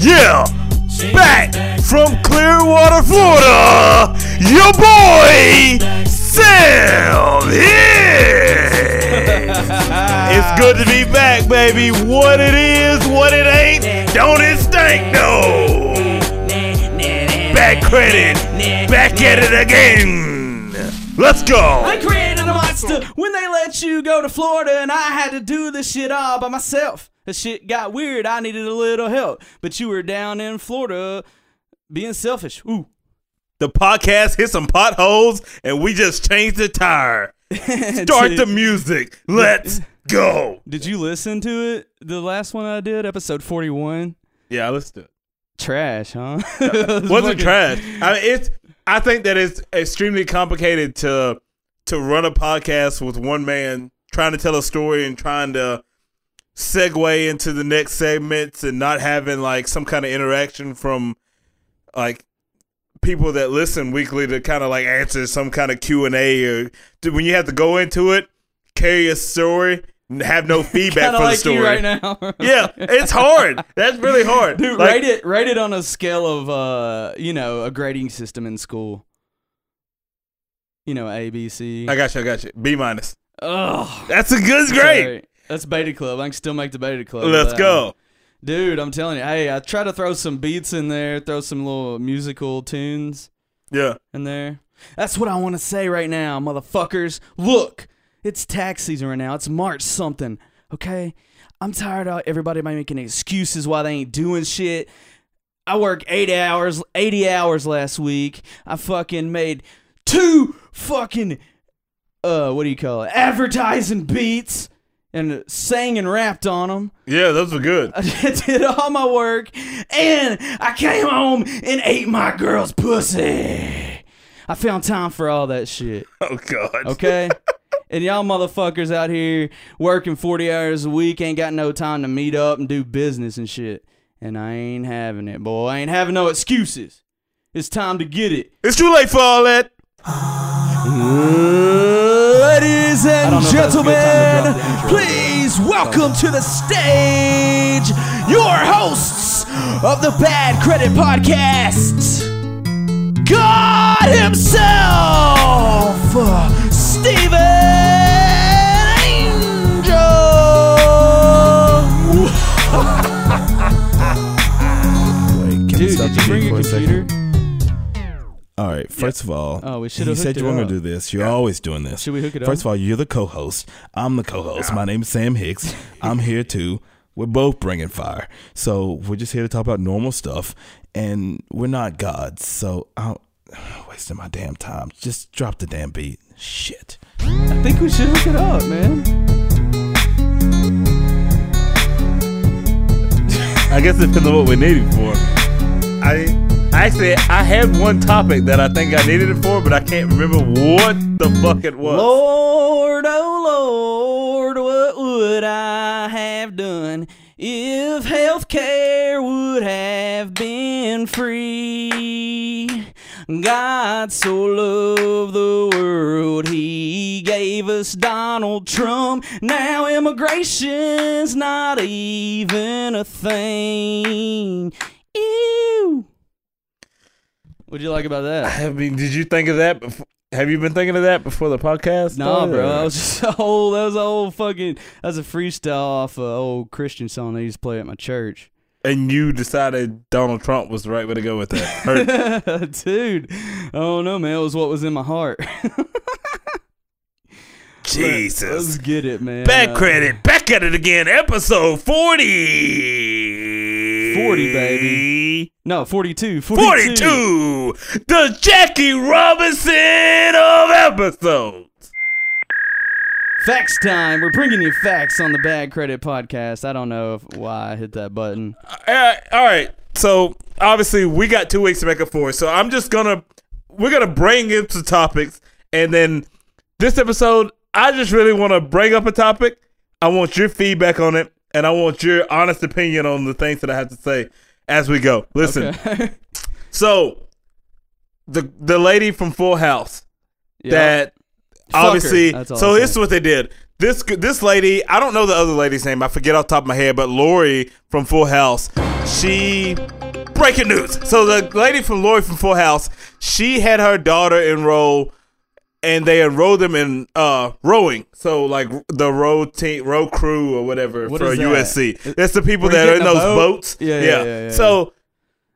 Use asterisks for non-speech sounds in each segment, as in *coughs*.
Yeah, back from Clearwater, Florida, your boy Sam. Yeah, it's good to be back, baby. What it is, what it ain't, don't it stink? No. Bad credit, back at it again. Let's go. When they let you go to Florida, and I had to do this shit all by myself. The shit got weird. I needed a little help, but you were down in Florida being selfish. Ooh. The podcast hit some potholes, and we just changed the tire. *laughs* Start the music. Let's go. Did you listen to it? The last one I did, episode forty-one. Yeah, I listened do it. Trash, huh? *laughs* Wasn't Fucking- trash. I mean, it's. I think that it's extremely complicated to to run a podcast with one man trying to tell a story and trying to segue into the next segments and not having like some kind of interaction from like people that listen weekly to kind of like answer some kind of Q and A or when you have to go into it, carry a story, and have no *laughs* feedback for the story. you right now. *laughs* Yeah, it's hard. That's really hard. Dude, Like- rate it rate it on a scale of uh, you know, a grading system in school. You know, A, B, C. I got you. I got you. B minus. Oh, That's a good grade. Sorry. That's Beta Club. I can still make the Beta Club. Let's go. one. Dude, I'm telling you. Hey, I try to throw some beats in there, throw some little musical tunes Yeah. in there. That's what I want to say right now, motherfuckers. Look, it's tax season right now. It's March something, okay? I'm tired of everybody making excuses why they ain't doing shit. I worked 80 hours, 80 hours last week. I fucking made two fucking uh what do you call it? Advertising beats and sang and rapped on them. Yeah, those were good. *laughs* I did all my work, and I came home and ate my girl's pussy. I found time for all that shit, *laughs* Oh God. okay? *laughs* and y'all motherfuckers out here working 40 hours a week ain't got no time to meet up and do business and shit. And I ain't having it, boy. I ain't having no excuses. It's time to get it. It's too late for all that. Don't Ladies and know if that's a good time to gentlemen, drop the intro. please welcome to the stage your hosts of the Bad Credit Podcast. God himself, Steven Angel. Wait, can Dude, did you bring your for second? computer? All right. First of all, Oh, we you should've said you it were gonna do this. You're always doing this. Should we hook it up? First of all, you're the co-host. I'm the co-host. My name is Sam Hicks. *laughs* I'm here too. We're both bringing fire. So we're just here to talk about normal stuff, and we're not gods. So I'm *sighs* wasting my damn time. Just drop the damn beat. Shit. I think we should hook it up, man. I guess it depends on what we need it for. I actually I had one topic that I think I needed it for, but I can't remember what the fuck it was. Lord, oh Lord, what would I have done if healthcare would have been free? God so loved the world, he gave us Donald Trump. Now immigration's not even a thing. Ew. What'd you like about that? *laughs* I mean, did you think of that before? Have you been thinking of that before the podcast? Nah, bro. That was just *laughs* a whole. That was a whole fucking. That was a freestyle off a old Christian song they used to play at my church. and you decided Donald Trump was the right way to go with that. *laughs* Dude, I don't know, man. It was what was in my heart. Jesus, let's get it, man. Back Uh, credit, back at it again, episode 40. 40, baby. No, 42. 42. 42. The Jackie Robinson of episodes. Facts time. We're bringing you facts on the Bad Credit Podcast. I don't know if, why I hit that button. Uh, all right. So obviously we got two weeks to make up for it. So I'm just gonna we're gonna bring into topics, and then this episode I just really want to bring up a topic. I want your feedback on it, and I want your honest opinion on the things that I have to say as we go. Listen. Okay. *laughs* So the the lady from Full House Yeah. that Fuck obviously so this is what they did. this this lady, I don't know the other lady's name. I forget off the top of my head, but Lori from Full House, she breaking news. So the lady from Lori from Full House, she had her daughter enroll and they enrolled them in uh rowing. So like the row team, row crew or whatever What for? USC. That's the people that are in in those boat? boats. Yeah, yeah, yeah, yeah, So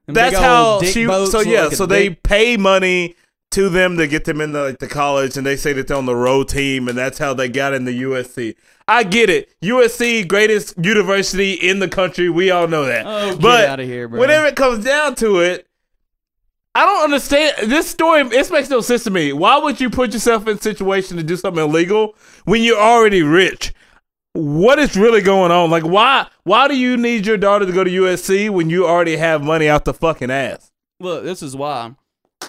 Them that's how she. So yeah, like so they big- pay money to them to get them into like the college, and they say that they're on the row team, and that's how they got into USC. I get it. USC, greatest university in the country. We all know that. Oh, get but outta here, bro. Whenever it comes down to it, I don't understand this story. It makes no sense to me. Why would you put yourself in a situation to do something illegal when you're already rich? What is really going on? Like, why? Why do you need your daughter to go to USC when you already have money out the fucking ass? Look, this is why.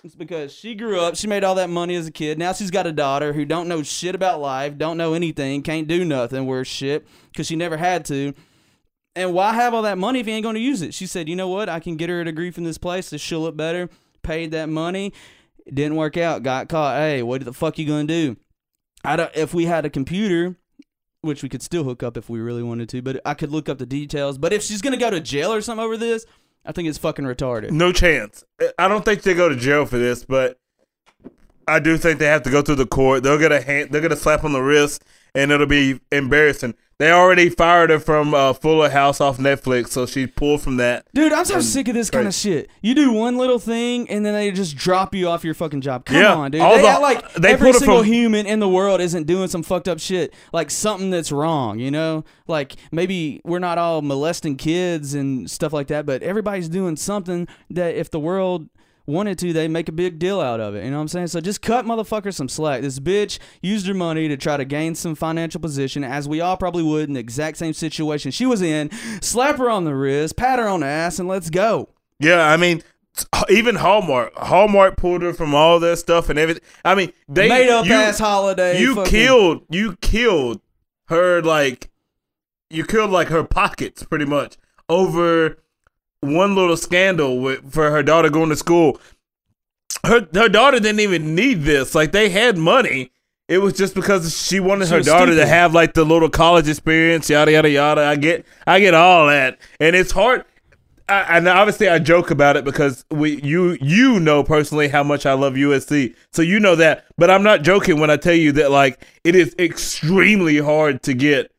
It's because she grew up, she made all that money as a kid. Now she's got a daughter who don't know shit about life, don't know anything, can't do nothing worth shit because she never had to. And why have all that money if you ain't going to use it? She said, you know what? I can get her a degree from this place so she'll look better. Paid that money. It didn't work out. Got caught. Hey, what the fuck you to do? I don't, if we had a computer, which we could still hook up if we really wanted to, but I could look up the details. But if she's to go to jail or something over this, I think it's fucking retarded. No chance. I don't think they go to jail for this, but I do think they have to go through the court. They'll get a hand. They're gonna slap on the wrist, and it'll be embarrassing. They already fired her from uh, Fuller House off Netflix, so she pulled from that. Dude, I'm so sick of this kind of shit. You do one little thing and then they just drop you off your fucking job. Come Yeah, on, dude. all They the- act like they every single from- human in the world isn't doing some fucked up shit. Like something that's wrong, you know? Like maybe we're not all molesting kids and stuff like that, but everybody's doing something that if the world wanted to, they make a big deal out of it. You know what I'm saying? So just cut motherfuckers some slack. This bitch used her money to try to gain some financial position, as we all probably would in the exact same situation she was in. Slap her on the wrist, pat her on the ass, and let's go. Yeah, I mean, even Hallmark, Hallmark pulled her from all that stuff and everything. I mean, they Made up you, ass holiday. You fucking- killed, you killed her like, you killed like her pockets pretty much over one little scandal with, for her daughter going to school. Her her daughter didn't even need this. Like they had money. It was just because she wanted She her daughter to have like the little college experience, yada yada yada. I get I get all that, and it's hard. I, and obviously, I joke about it because we you you know personally how much I love USC, so you know that. But I'm not joking when I tell you that like it is extremely hard to get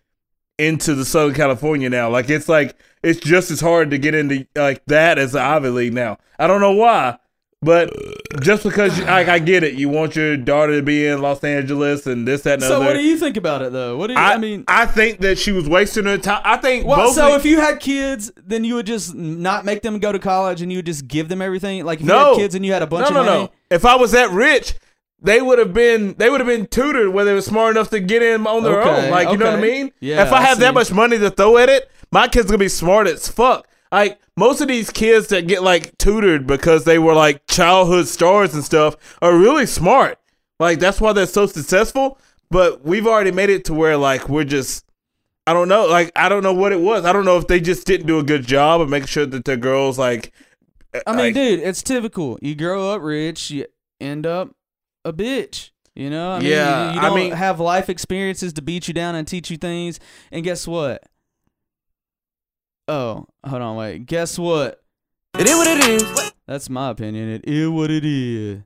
into the Southern California now. Like it's like it's just as hard to get into like that as the Ivy League now. I don't know why, but just because you, like I get it, you want your daughter to be in Los Angeles and this that and So other. what do you think about it though? What do you, I, I, mean? I think that she was wasting her time. I think Well, both so if you had kids, then you would just not make them go to college, and you would just give them everything. Like if you no had kids and you had a bunch no, of no, money. no. If I was that rich, they would have been they would have been tutored whether they were smart enough to get in on their Okay, own. Like you know what I mean? Yeah, If I I have that much money to throw at it, my kids gonna be smart as fuck. Like most of these kids that get like tutored because they were like childhood stars and stuff are really smart. Like that's why they're so successful. But we've already made it to where like we're just I don't know. Like I don't know what it was. I don't know if they just didn't do a good job of making sure that their girls like. Uh, I mean, like, dude, it's typical. You grow up rich, you end up a bitch. You know, I mean, Yeah, you, you don't mean- have life experiences to beat you down and teach you things. And guess what? Oh, hold on, wait. Guess what? It is what it is. That's my opinion. It is what it is.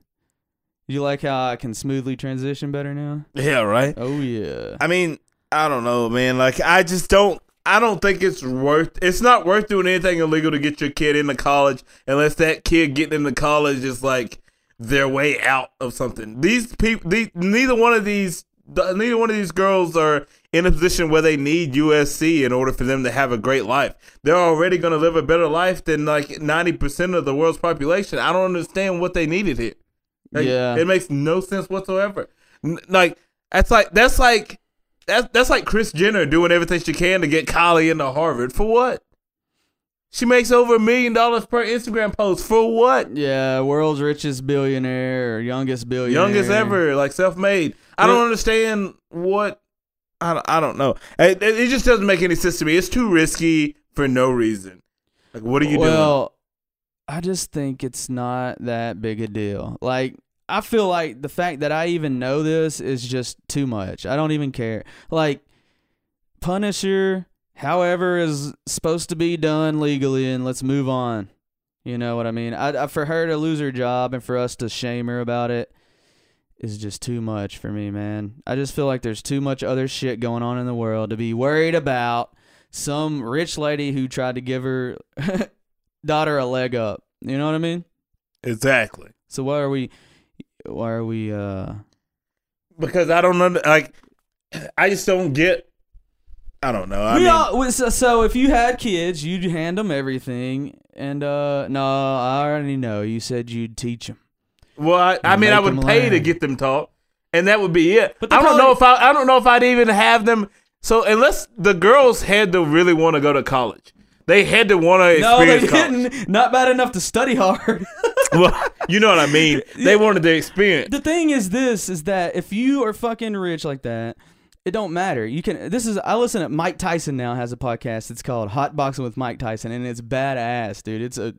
You like how I can smoothly transition better now? yeah, right. Oh yeah. I mean, I don't know, man. Like, I just don't. I don't think it's worth. It's not worth doing anything illegal to get your kid into college, unless that kid getting into college is like their way out of something. These people, these, neither one of these, neither one of these girls are in a position where they need USC in order for them to have a great life. They're already going to live a better life than like ninety percent of the world's population. I don't understand what they needed here. Like, Yeah. it makes no sense whatsoever. N- Like that's like that's like that's that's like Chris Jenner doing everything she can to get Kylie into Harvard for what? She makes over a million dollars per Instagram post for what? Yeah, world's richest billionaire youngest billionaire. Youngest ever, like self-made. I don't understand what. I don't, I don't know. It, it just doesn't make any sense to me. It's too risky for no reason. Like, what are you doing? well, I just think it's not that big a deal. Like, I feel like the fact that I even know this is just too much. I don't even care. Like Punisher, however, is supposed to be done legally, and let's move on. You know what I mean? I, I for her to lose her job and for us to shame her about it is just too much for me, man. I just feel like there's too much other shit going on in the world to be worried about some rich lady who tried to give her *laughs* daughter a leg up. You know what I mean? Exactly. So why are we why are we uh Because I don't know. Like, I just don't get. I don't know. I we mean, all, so, so if you had kids, you'd hand them everything and uh no, I already know. You said you'd teach them. Well, I, I mean, I would would 'em pay to get them taught, and that would be it. But I don't know if I. I don't know if I'd even have them. So unless the girls had to really want to go to college, they had to want to No, they experience college. didn't. Not bad enough to study hard. *laughs* well, you know what I mean. They wanted to experience. the thing is this is that if you are fucking rich like that it don't matter you can this is i listen to mike tyson now has a podcast it's called hot boxing with mike tyson and it's badass dude it's a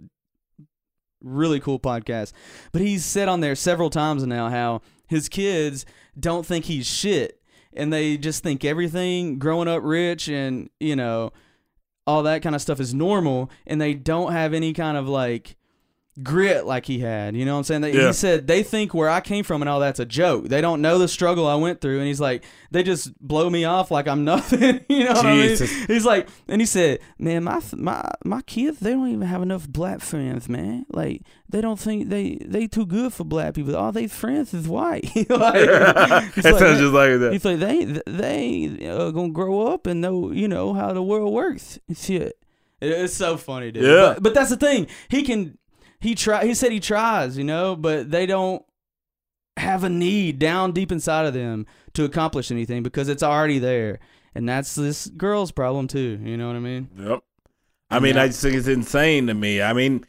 really cool podcast. But he's said on there several times now how his kids don't think he's shit and they just think everything growing up rich and you know all that kind of stuff is normal and they don't have any kind of like grit like he had. You know what I'm saying? They, Yeah. He said they think where I came from and all that's a joke. They don't know the struggle I went through. And he's like, they just blow me off like I'm *laughs* nothing. you know what Jesus. I mean? He's like, and he said, man, my my my kids, they don't even have enough black friends, man. Like they don't think they they too good for black people. All they friends is white. *laughs* like, *laughs* that he's sounds like, man, just like that. He's like they they uh, gonna grow up and know you know how the world works. and Shit, it's so funny, dude. Yeah. But, but that's the thing. He can he try. He said he tries, you know, but they don't have a need down deep inside of them to accomplish anything because it's already there, and that's this girl's problem too. You know what I mean? Yep. I mean, Yeah. I just think it's insane to me. I mean,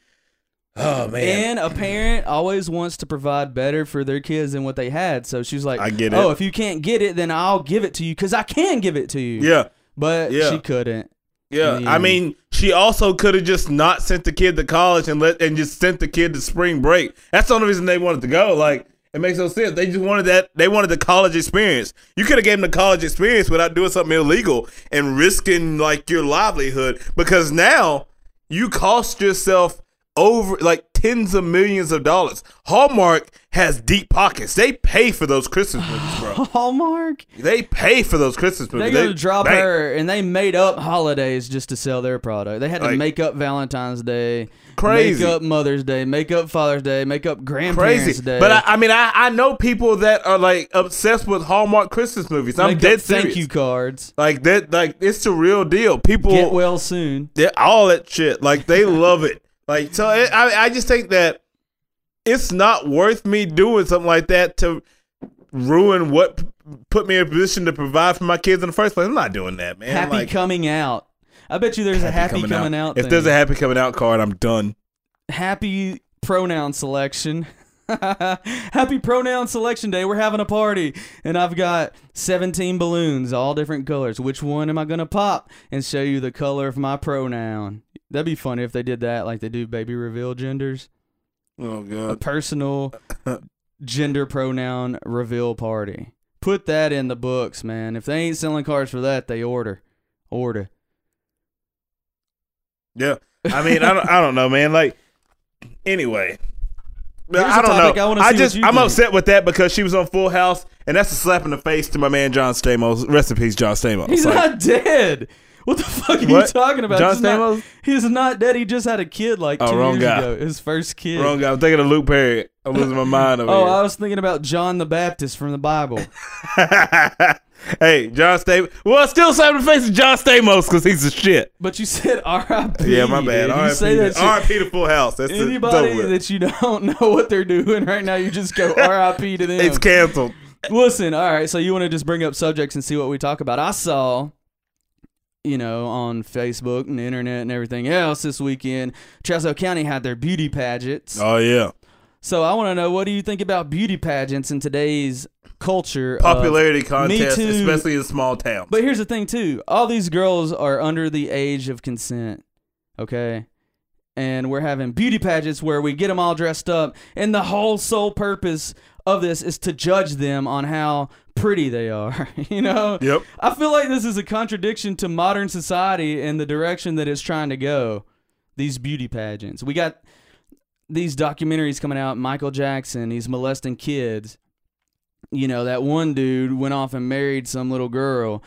oh man, And a parent always wants to provide better for their kids than what they had. So she's like, I get it. Oh, if you can't get it, then I'll give it to you because I can give it to you. yeah, But Yeah. she couldn't. Yeah. I mean, she also could have just not sent the kid to college and let and just sent the kid to spring break. That's the only reason they wanted to go. Like, it makes no sense. They just wanted that. They wanted the college experience. You could have gave them the college experience without doing something illegal and risking like your livelihood. Because now you cost yourself over like tens of millions of dollars. Hallmark has deep pockets. They pay for those Christmas movies, bro. *laughs* Hallmark. They pay for those Christmas movies. They- drop they- her, and they made up holidays just to sell their product. They had to Like- make up Valentine's Day, Crazy. make up Mother's Day, make up Father's Day, make up Grandparents Crazy, Day. but I, I mean, I, I know people that are like obsessed with Hallmark Christmas movies. I'm make dead up thank you cards. Like that, like it's the real deal. People, Get well soon. they're all that shit. Like they love it. Like so, it, I I just think that it's not worth me doing something like that to ruin what p- put me in a position to provide for my kids in the first place. I'm not doing that, man. happy like, coming out. I bet you there's a happy coming, out. If thing. there's a happy coming out card, I'm done. happy pronoun selection. *laughs* happy pronoun selection day. We're having a party, and I've got 17 balloons, all different colors. Which one am I gonna pop and show you the color of my pronoun? That'd be funny if they did that, like they do baby reveal genders. Oh A god. personal gender pronoun reveal party. Put that in the books, man. If they ain't selling cards for that, they order. Order. Yeah. I mean, I don't, I don't know, man. Like, anyway. Here's I a don't know. I, I just I'm think. upset with that because she was on Full House, and that's a slap in the face to my man John Stamos. Rest in peace, John Stamos. He's Like, not dead. What the fuck are you talking about? John He's not- Stamos? He's not dead. He just had a kid like oh, two Oh, wrong years guy. ago. His first kid. wrong guy. I'm thinking of Luke Perry. I'm losing my mind over *laughs* Oh. I was thinking about John the Baptist from the Bible. *laughs* hey, John Stamos. Well, I still slap in the face of John Stamos because he's a shit. But you said R.I.P. Yeah, my bad. dude. You say that shit. R.I.P. to Full House. That's the- Anybody that you don't *laughs* know what they're doing right now, you just go R.I.P. to them. It's canceled. Listen, all right. So you want to just bring up subjects and see what we talk about? I saw, you know, on Facebook and the internet and everything else this weekend, Chazo County had their beauty pageants. Oh yeah. So I want to know what do you think about beauty pageants in today's culture? Popularity contest, too. especially in small towns. but here's the thing too: all these girls are under the age of consent. Okay, and we're having beauty pageants where we get them all dressed up, and the whole sole purpose of this is to judge them on how pretty they are. *laughs* you know? Yep. I feel like this is a contradiction to modern society and the direction that it's trying to go. These beauty pageants. We got these documentaries coming out. Michael Jackson, he's molesting kids. You know, that one dude went off and married some little girl.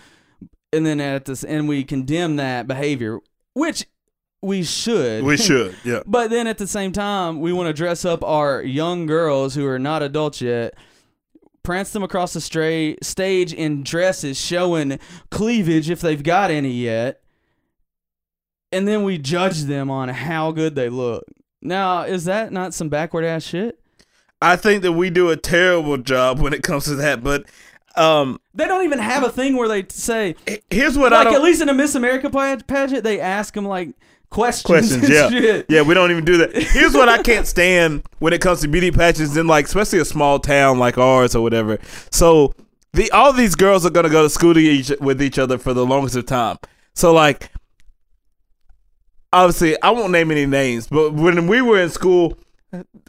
And then at this, and we condemn that behavior, which we should. We should. Yeah. *laughs* But then at the same time, we want to dress up our young girls who are not adults yet, prance them across the stage in dresses showing cleavage if they've got any yet, and then we judge them on how good they look. Now, is that not some backward ass shit? I think that we do a terrible job when it comes to that. But um, They don't even have a thing where they say, here's what I like at least in a Miss America pageant, they ask them like questions. questions. Yeah, yeah. We don't even do that. Here's what I can't *laughs* stand when it comes to beauty patches in like, especially a small town like ours or whatever. So the all these girls are gonna go to school to each, with each other for the longest of time. So like, obviously, I won't name any names, but when we were in school,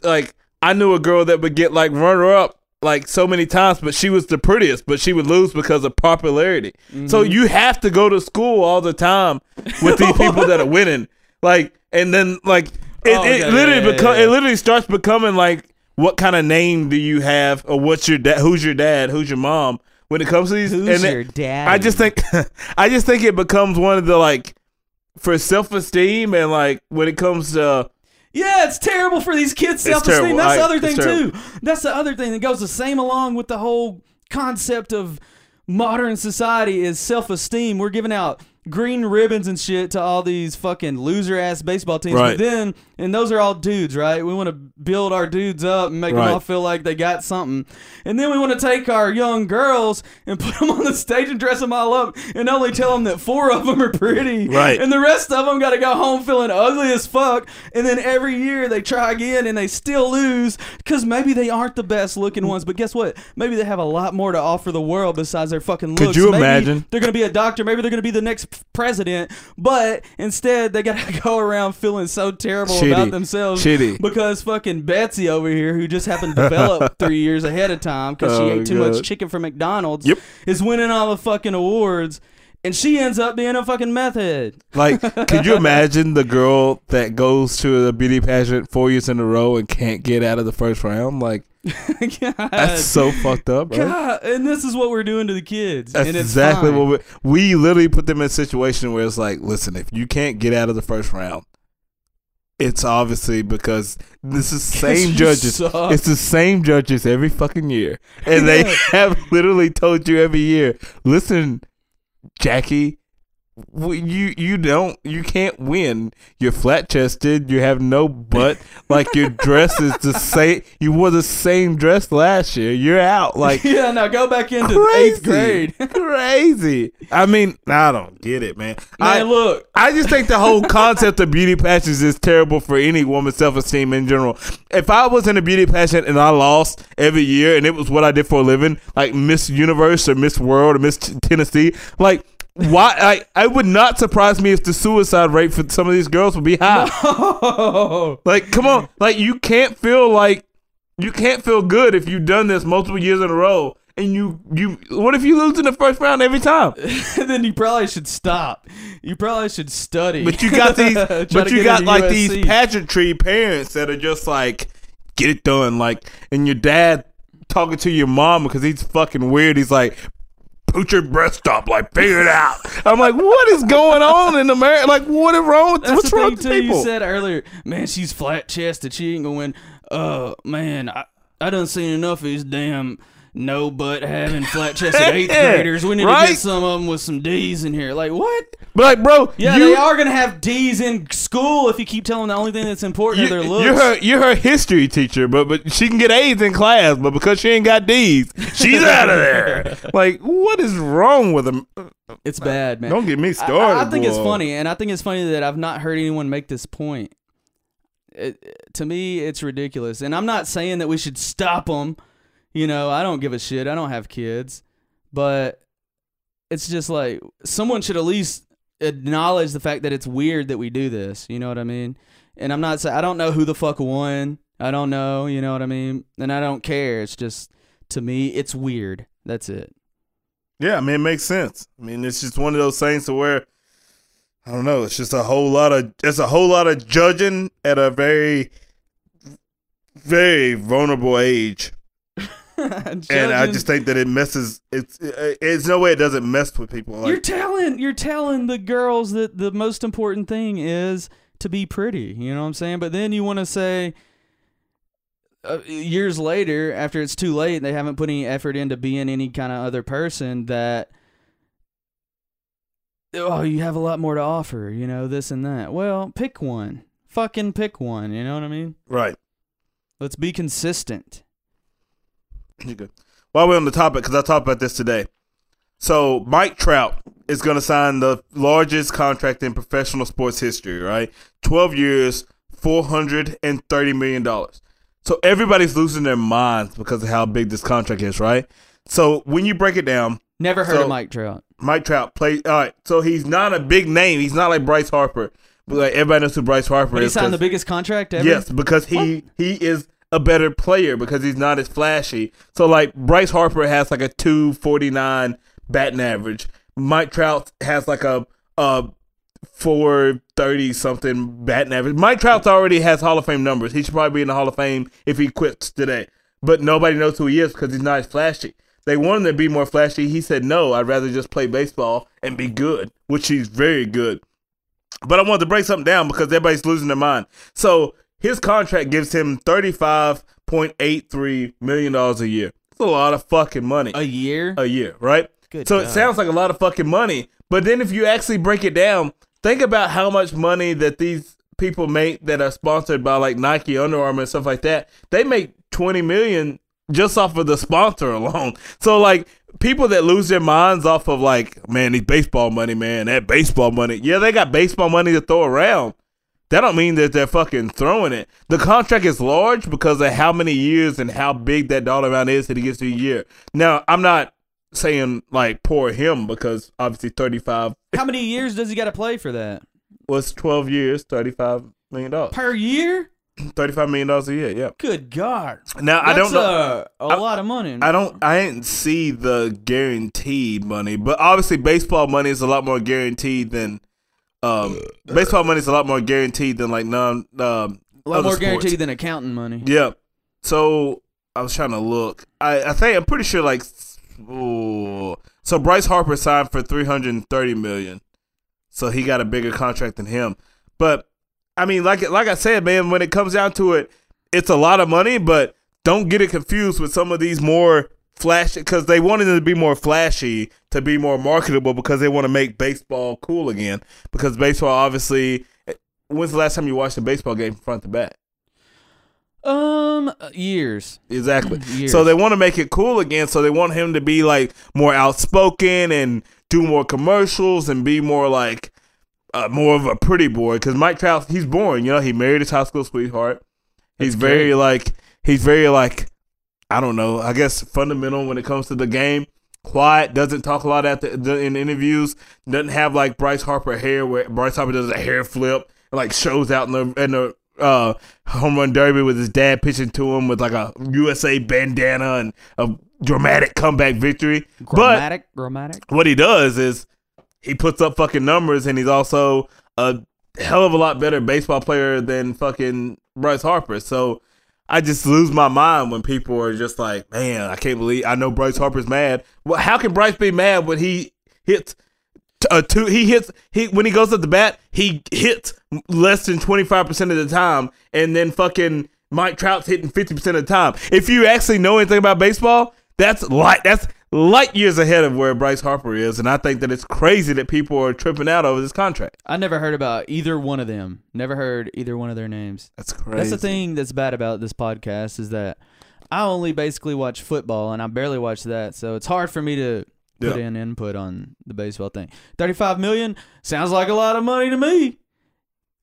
like I knew a girl that would get like runner up. Like so many times, but she was the prettiest, but she would lose because of popularity. So Mm-hmm. you have to go to school all the time with these people that are winning. Like, and then like it, Oh, it literally yeah, become yeah. it literally starts becoming like what kind of name do you have or what's your dad who's your dad who's your mom when it comes to these Who's your dad? I just think *laughs* I just think it becomes one of the like for self esteem and like when it comes to Yeah, it's terrible for these kids' self esteem. That's the other thing too. That's the other thing that goes the same along with the whole concept of modern society is self esteem. We're giving out green ribbons and shit to all these fucking loser ass baseball teams. Right. But then, and those are all dudes, right? We want to build our dudes up and make Right. them all feel like they got something. And then we want to take our young girls and put them on the stage and dress them all up and only tell them that four of them are pretty. Right. And the rest of them got to go home feeling ugly as fuck. And then every year they try again and they still lose because maybe they aren't the best looking ones. But guess what? Maybe they have a lot more to offer the world besides their fucking looks. Could you Maybe imagine? They're going to be a doctor. Maybe they're going to be the next president. But instead, they got to *laughs* go around feeling so terrible. About themselves. Shitty. Because fucking Betsy over here, who just happened to develop *laughs* three years ahead of time because she Oh, ate too God. much chicken from McDonald's, Yep. is winning all the fucking awards. And she ends up being a fucking meth head. like could you *laughs* imagine the girl that goes to the beauty pageant four years in a row and can't get out of the first round like *laughs* that's so fucked up right God, and this is what we're doing to the kids. That's and it's exactly fine. what we, we literally put them in a situation where it's like, listen, if you can't get out of the first round, it's obviously because this is *laughs* the same judges. suck. It's the same judges every fucking year, and they *laughs* have literally told you every year, listen, Jackie. You you don't you can't win. You're flat chested. You have no butt. Like your dress is the same. You wore the same dress last year. You're out. Like *laughs* yeah, now go back into crazy, eighth grade. *laughs* crazy. I mean, I don't get it, man. I look, I just think the whole concept of beauty patches is terrible for any woman's self esteem in general. If I was in a beauty pageant and I lost every year and it was what I did for a living, like Miss Universe or Miss World or Miss Tennessee, like why? I I would not surprise me if the suicide rate for some of these girls would be high. *laughs* oh, Like, come on, like you can't feel like you can't feel good if you've done this multiple years in a row. And you, you, what if you lose in the first round every time? *laughs* then you probably should stop. You probably should study. But you got these, *laughs* but you got like USC. these pageantry parents that are just like, get it done. Like, and your dad talking to your mom because he's fucking weird. He's like, put your breast up, like, figure it out. I'm like, what is going on in America? Like, what is wrong with That's what's wrong with people? You said earlier, man, she's flat chested. She ain't gonna win. Uh, man, I I done seen enough of these damn no butt having flat *laughs* chested eighth Yeah, graders. We need to right? get some of them with some D's in here. Like what? but like, bro, Yeah, you, they are gonna have D's in school if you keep telling them the only thing that's important You, are their looks. you're her, you're her history teacher, but but she can get A's in class, but because she ain't got D's, she's out of there. *laughs* Like, what is wrong with them? it's bad, man. Don't get me started. I, I think it's funny, and I think it's funny that I've not heard anyone make this point. It, to me, it's ridiculous, and I'm not saying that we should stop them. You know, I don't give a shit. I don't have kids, but it's just like someone should at least acknowledge the fact that it's weird that we do this. You know what I mean? And I'm not saying I don't know who the fuck won. I don't know. You know what I mean? And I don't care. It's just to me, it's weird. That's it. Yeah, I mean, it makes sense. I mean, it's just one of those things to where I don't know. It's just a whole lot of it's a whole lot of judging at a very, very vulnerable age, *laughs* and I just think that it messes. It's it's no way it doesn't mess with people. Like, you're telling you're telling the girls that the most important thing is to be pretty. You know what I'm saying? But then you want to say uh, years later, after it's too late, they haven't put any effort into being any kind of other person that. Oh, you have a lot more to offer, you know, this and that. Well, pick one. Fucking pick one, you know what I mean? right. Let's be consistent. You're good. While we're on the topic, because I talked about this today. So Mike Trout is going to sign the largest contract in professional sports history, right? 12 years, $430 million. So everybody's losing their minds because of how big this contract is, right? So when you break it down, Never heard So- of Mike Trout. Mike Trout play. All right, so he's not a big name. He's not like Bryce Harper, but like everybody knows who Bryce Harper But he signed the biggest contract ever. Yes, because he he is a better player because he's not as flashy. So like Bryce Harper has like a two forty nine batting average. Mike Trout has like a four thirty something batting average. Mike Trout already has Hall of Fame numbers. He should probably be in the Hall of Fame if he quits today. But nobody knows who he is because he's not as flashy. They want him to be more flashy. He said no. I'd rather just play baseball and be good, which he's very good. But I wanted to break something down because everybody's losing their mind. So his contract gives him thirty-five point eight three million dollars a year. It's a lot of fucking money A year? a year, right? Good so it sounds like a lot of fucking money. But then if you actually break it down, think about how much money that these people make that are sponsored by like Nike, Under Armour, and stuff like that. They make twenty million just off of the sponsor alone. *laughs* So like people that lose their minds off of like, man, these baseball money, man, that baseball money. Yeah, they got baseball money to throw around. That don't mean that they're fucking throwing it. The contract is large because of how many years and how big that dollar amount is that he gets a year. Now, I'm not saying like poor him because obviously 35 *laughs* How many years does he got to play for that? was 12 years, 35 million dollars. Per year? *clears throat* 35 million dollars a year, yeah. Good God. Now, I don't know A, a I- lot of money. I don't I didn't see the guaranteed money, but obviously baseball money is a lot more guaranteed than um baseball money is a lot more guaranteed than like non um a lot more sports. guaranteed than accounting money. Yeah. So I was trying to look. I, I think I'm pretty sure like ooh. so Bryce Harper signed for 330 million. So he got a bigger contract than him. But I mean like like I said, man, when it comes down to it, it's a lot of money, but don't get it confused with some of these more flashy because they wanted it to be more flashy to be more marketable because they want to make baseball cool again. Because baseball obviously when's the last time you watched a baseball game from front to back? Um, uh, years. Exactly. Years. *clears throat* So they want to make it cool again. So they want him to be like more outspoken and do more commercials and be more like uh, more of a pretty boy. Because Mike Trout, he's boring. You know, he married his high school sweetheart. He's That's very great. like he's very like I don't know. I guess fundamental when it comes to the game. Quiet, doesn't talk a lot at the, the in interviews. Doesn't have like Bryce Harper hair where Bryce Harper does a hair flip and like shows out in the in the uh, home run derby with his dad pitching to him with like a USA bandana and a dramatic comeback victory. But Grammatic. Grammatic. what he does is he puts up fucking numbers and he's also a hell of a lot better baseball player than fucking Bryce Harper. So I just lose my mind when people are just like, man, I can't believe I know Bryce Harper's mad. Well, how can Bryce be mad when he hits a uh, two? He hits he when he goes at the bat, he hits less than twenty five percent of the time, and then fucking Mike Trout's hitting fifty percent of the time. If you actually know anything about baseball, that's like That's light years ahead of where Bryce Harper is, and I think that it's crazy that people are tripping out over this contract. I never heard about either one of them. Never heard either one of their names. That's crazy. That's the thing that's bad about this podcast is that I only basically watch football and I barely watch that, so it's hard for me to put Yeah. in input on the baseball thing. Thirty-five million sounds like a lot of money to me.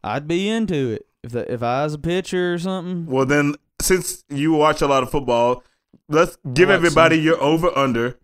I'd be into it if the, if I was a pitcher or something. Well, then, since you watch a lot of football, let's give everybody your over under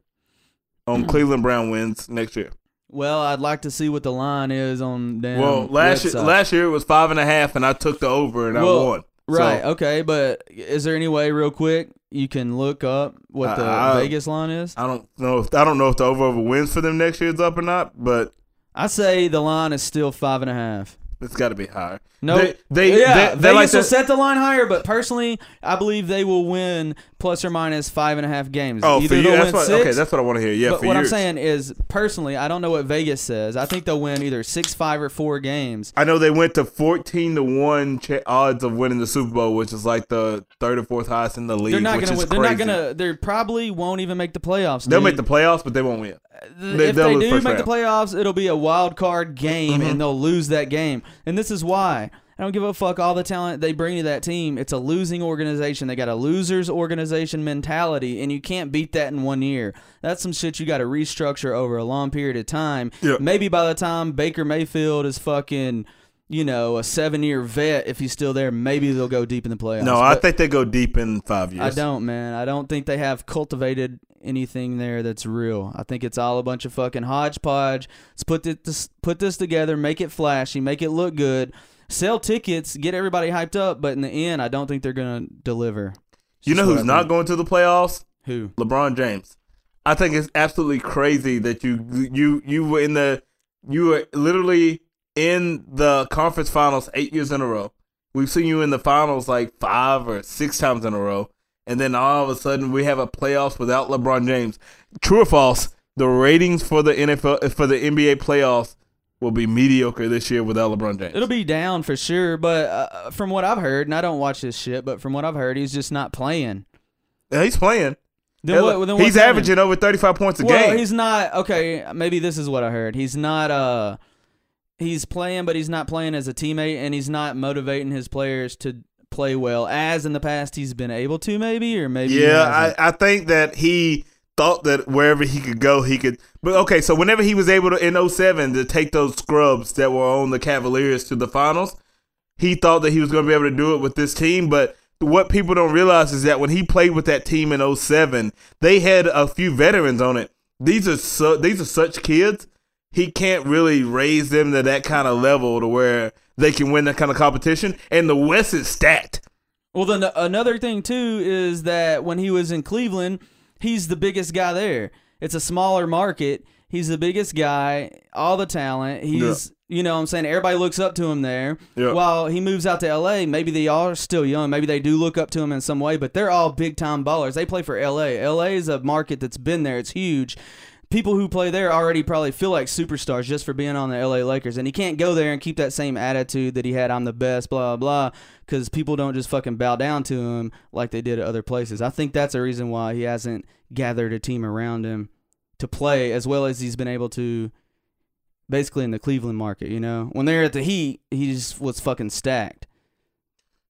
on hmm. Cleveland Brown wins next year. Well, I'd like to see what the line is on damn. well, last year, last year it was five and a half, and I took the over and I won. Right. So, okay. But is there any way, real quick, you can look up what the I- I- Vegas line is? I don't know if I don't know if the over over wins for them next year is up or not, but I say the line is still five and a half. it's got to be higher. No, They- they- yeah, they- they Vegas like will set the line higher, but personally, I believe they will win plus or minus five and a half games. Oh, Either for you, that's what. six, Okay, that's what I want to hear. Yeah, but what I'm saying is, personally, I don't know what Vegas says. I think they'll win either six, five, or four games. I know they went to fourteen to one ch- odds of winning the Super Bowl, which is like the third or fourth highest in the league. They're not gonna. Win. They're not gonna. They probably won't even make the playoffs. They'll dude. make the playoffs, but they won't win. they- if they do make the playoffs, it'll be a wild card game, Mm-hmm. and they'll lose that game. And this is why I don't give a fuck all the talent they bring to that team. It's a losing organization. They got a losers organization mentality, and you can't beat that in one year. That's some shit you got to restructure over a long period of time. Yeah. Maybe by the time Baker Mayfield is fucking. You know, a seven-year vet. If he's still there, maybe they'll go deep in the playoffs. No, I But- think they go deep in five years. I don't, man. I don't think they have cultivated anything there that's real. I think it's all a bunch of fucking hodgepodge. Let's put this put this together, make it flashy, make it look good, sell tickets, get everybody hyped up. But in the end, I don't think they're gonna deliver. You know who's I not going to the playoffs? Who? LeBron James. I think it's absolutely crazy that you you you were in the you were literally in the conference finals eight years in a row. We've seen you in the finals like five or six times in a row, and then all of a sudden we have a playoffs without LeBron James. True or false? The ratings for the NFL for the NBA playoffs will be mediocre this year without LeBron James. It'll be down for sure. But uh, from what I've heard, and I don't watch this shit, but from what I've heard, he's just not playing. Yeah, he's playing. Then what, then he's happening? averaging over thirty five points a well, game. he's not okay. Maybe this is what I heard. He's not. Uh, he's playing, but he's not playing as a teammate, and he's not motivating his players to play well as in the past he's been able to. Maybe or maybe. Yeah, hasn't. I, I think that he thought that wherever he could go, he could. But okay, so whenever he was able to in 07 to take those scrubs that were on the Cavaliers to the finals, he thought that he was going to be able to do it with this team. But what people don't realize is that when he played with that team in 07, they had a few veterans on it. These are su- these are such kids. He can't really raise them to that kind of level to where they can win that kind of competition. And the West is stacked. Well, then another thing too is that when he was in Cleveland, he's the biggest guy there. It's a smaller market. He's the biggest guy, all the talent. He's, you know, what I'm saying everybody looks up to him there. Yeah. While he moves out to LA, maybe they are still young. Maybe they do look up to him in some way, but they're all big time ballers. They play for LA. LA is a market that's been there. It's huge. People who play there already probably feel like superstars just for being on the LA Lakers. And he can't go there and keep that same attitude that he had, I'm the best, blah, blah, because people don't just fucking bow down to him like they did at other places. I think that's a reason why he hasn't gathered a team around him to play as well as he's been able to basically in the Cleveland market, you know? When they're at the Heat, he just was fucking stacked.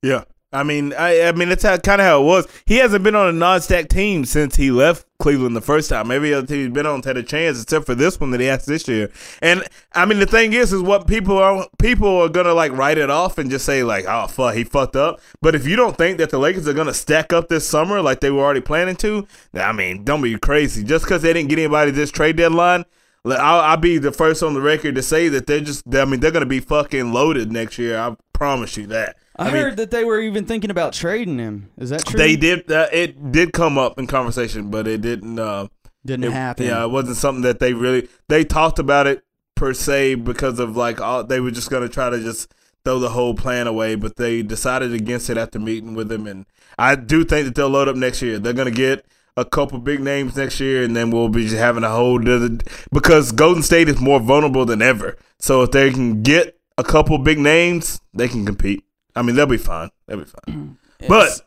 Yeah. I mean, I, I mean, that's how kind of how it was. He hasn't been on a non-stack team since he left Cleveland the first time. Every other team he's been on had a chance, except for this one that he has this year. And I mean, the thing is, is what people are people are gonna like write it off and just say like, oh fuck, he fucked up. But if you don't think that the Lakers are gonna stack up this summer like they were already planning to, I mean, don't be crazy. Just because they didn't get anybody this trade deadline. I'll, I'll be the first on the record to say that they're just, I mean, they're to be fucking loaded next year. I promise you that. I, mean, heard that they were even thinking about trading him. Is that true? They did. Uh, it did come up in conversation, but it didn't. Uh, Didn't it- happen. Yeah, it wasn't something that they really. They talked about it per se because of like all, they were just gonna try to just throw the whole plan away, but they decided against it after meeting with him, and I do think that they'll load up next year. They're gonna get a couple big names next year, and then we'll be just having a whole other because Golden State is more vulnerable than ever. So if they can get a couple big names, they can compete. I mean, they'll be fine. They'll be fine. But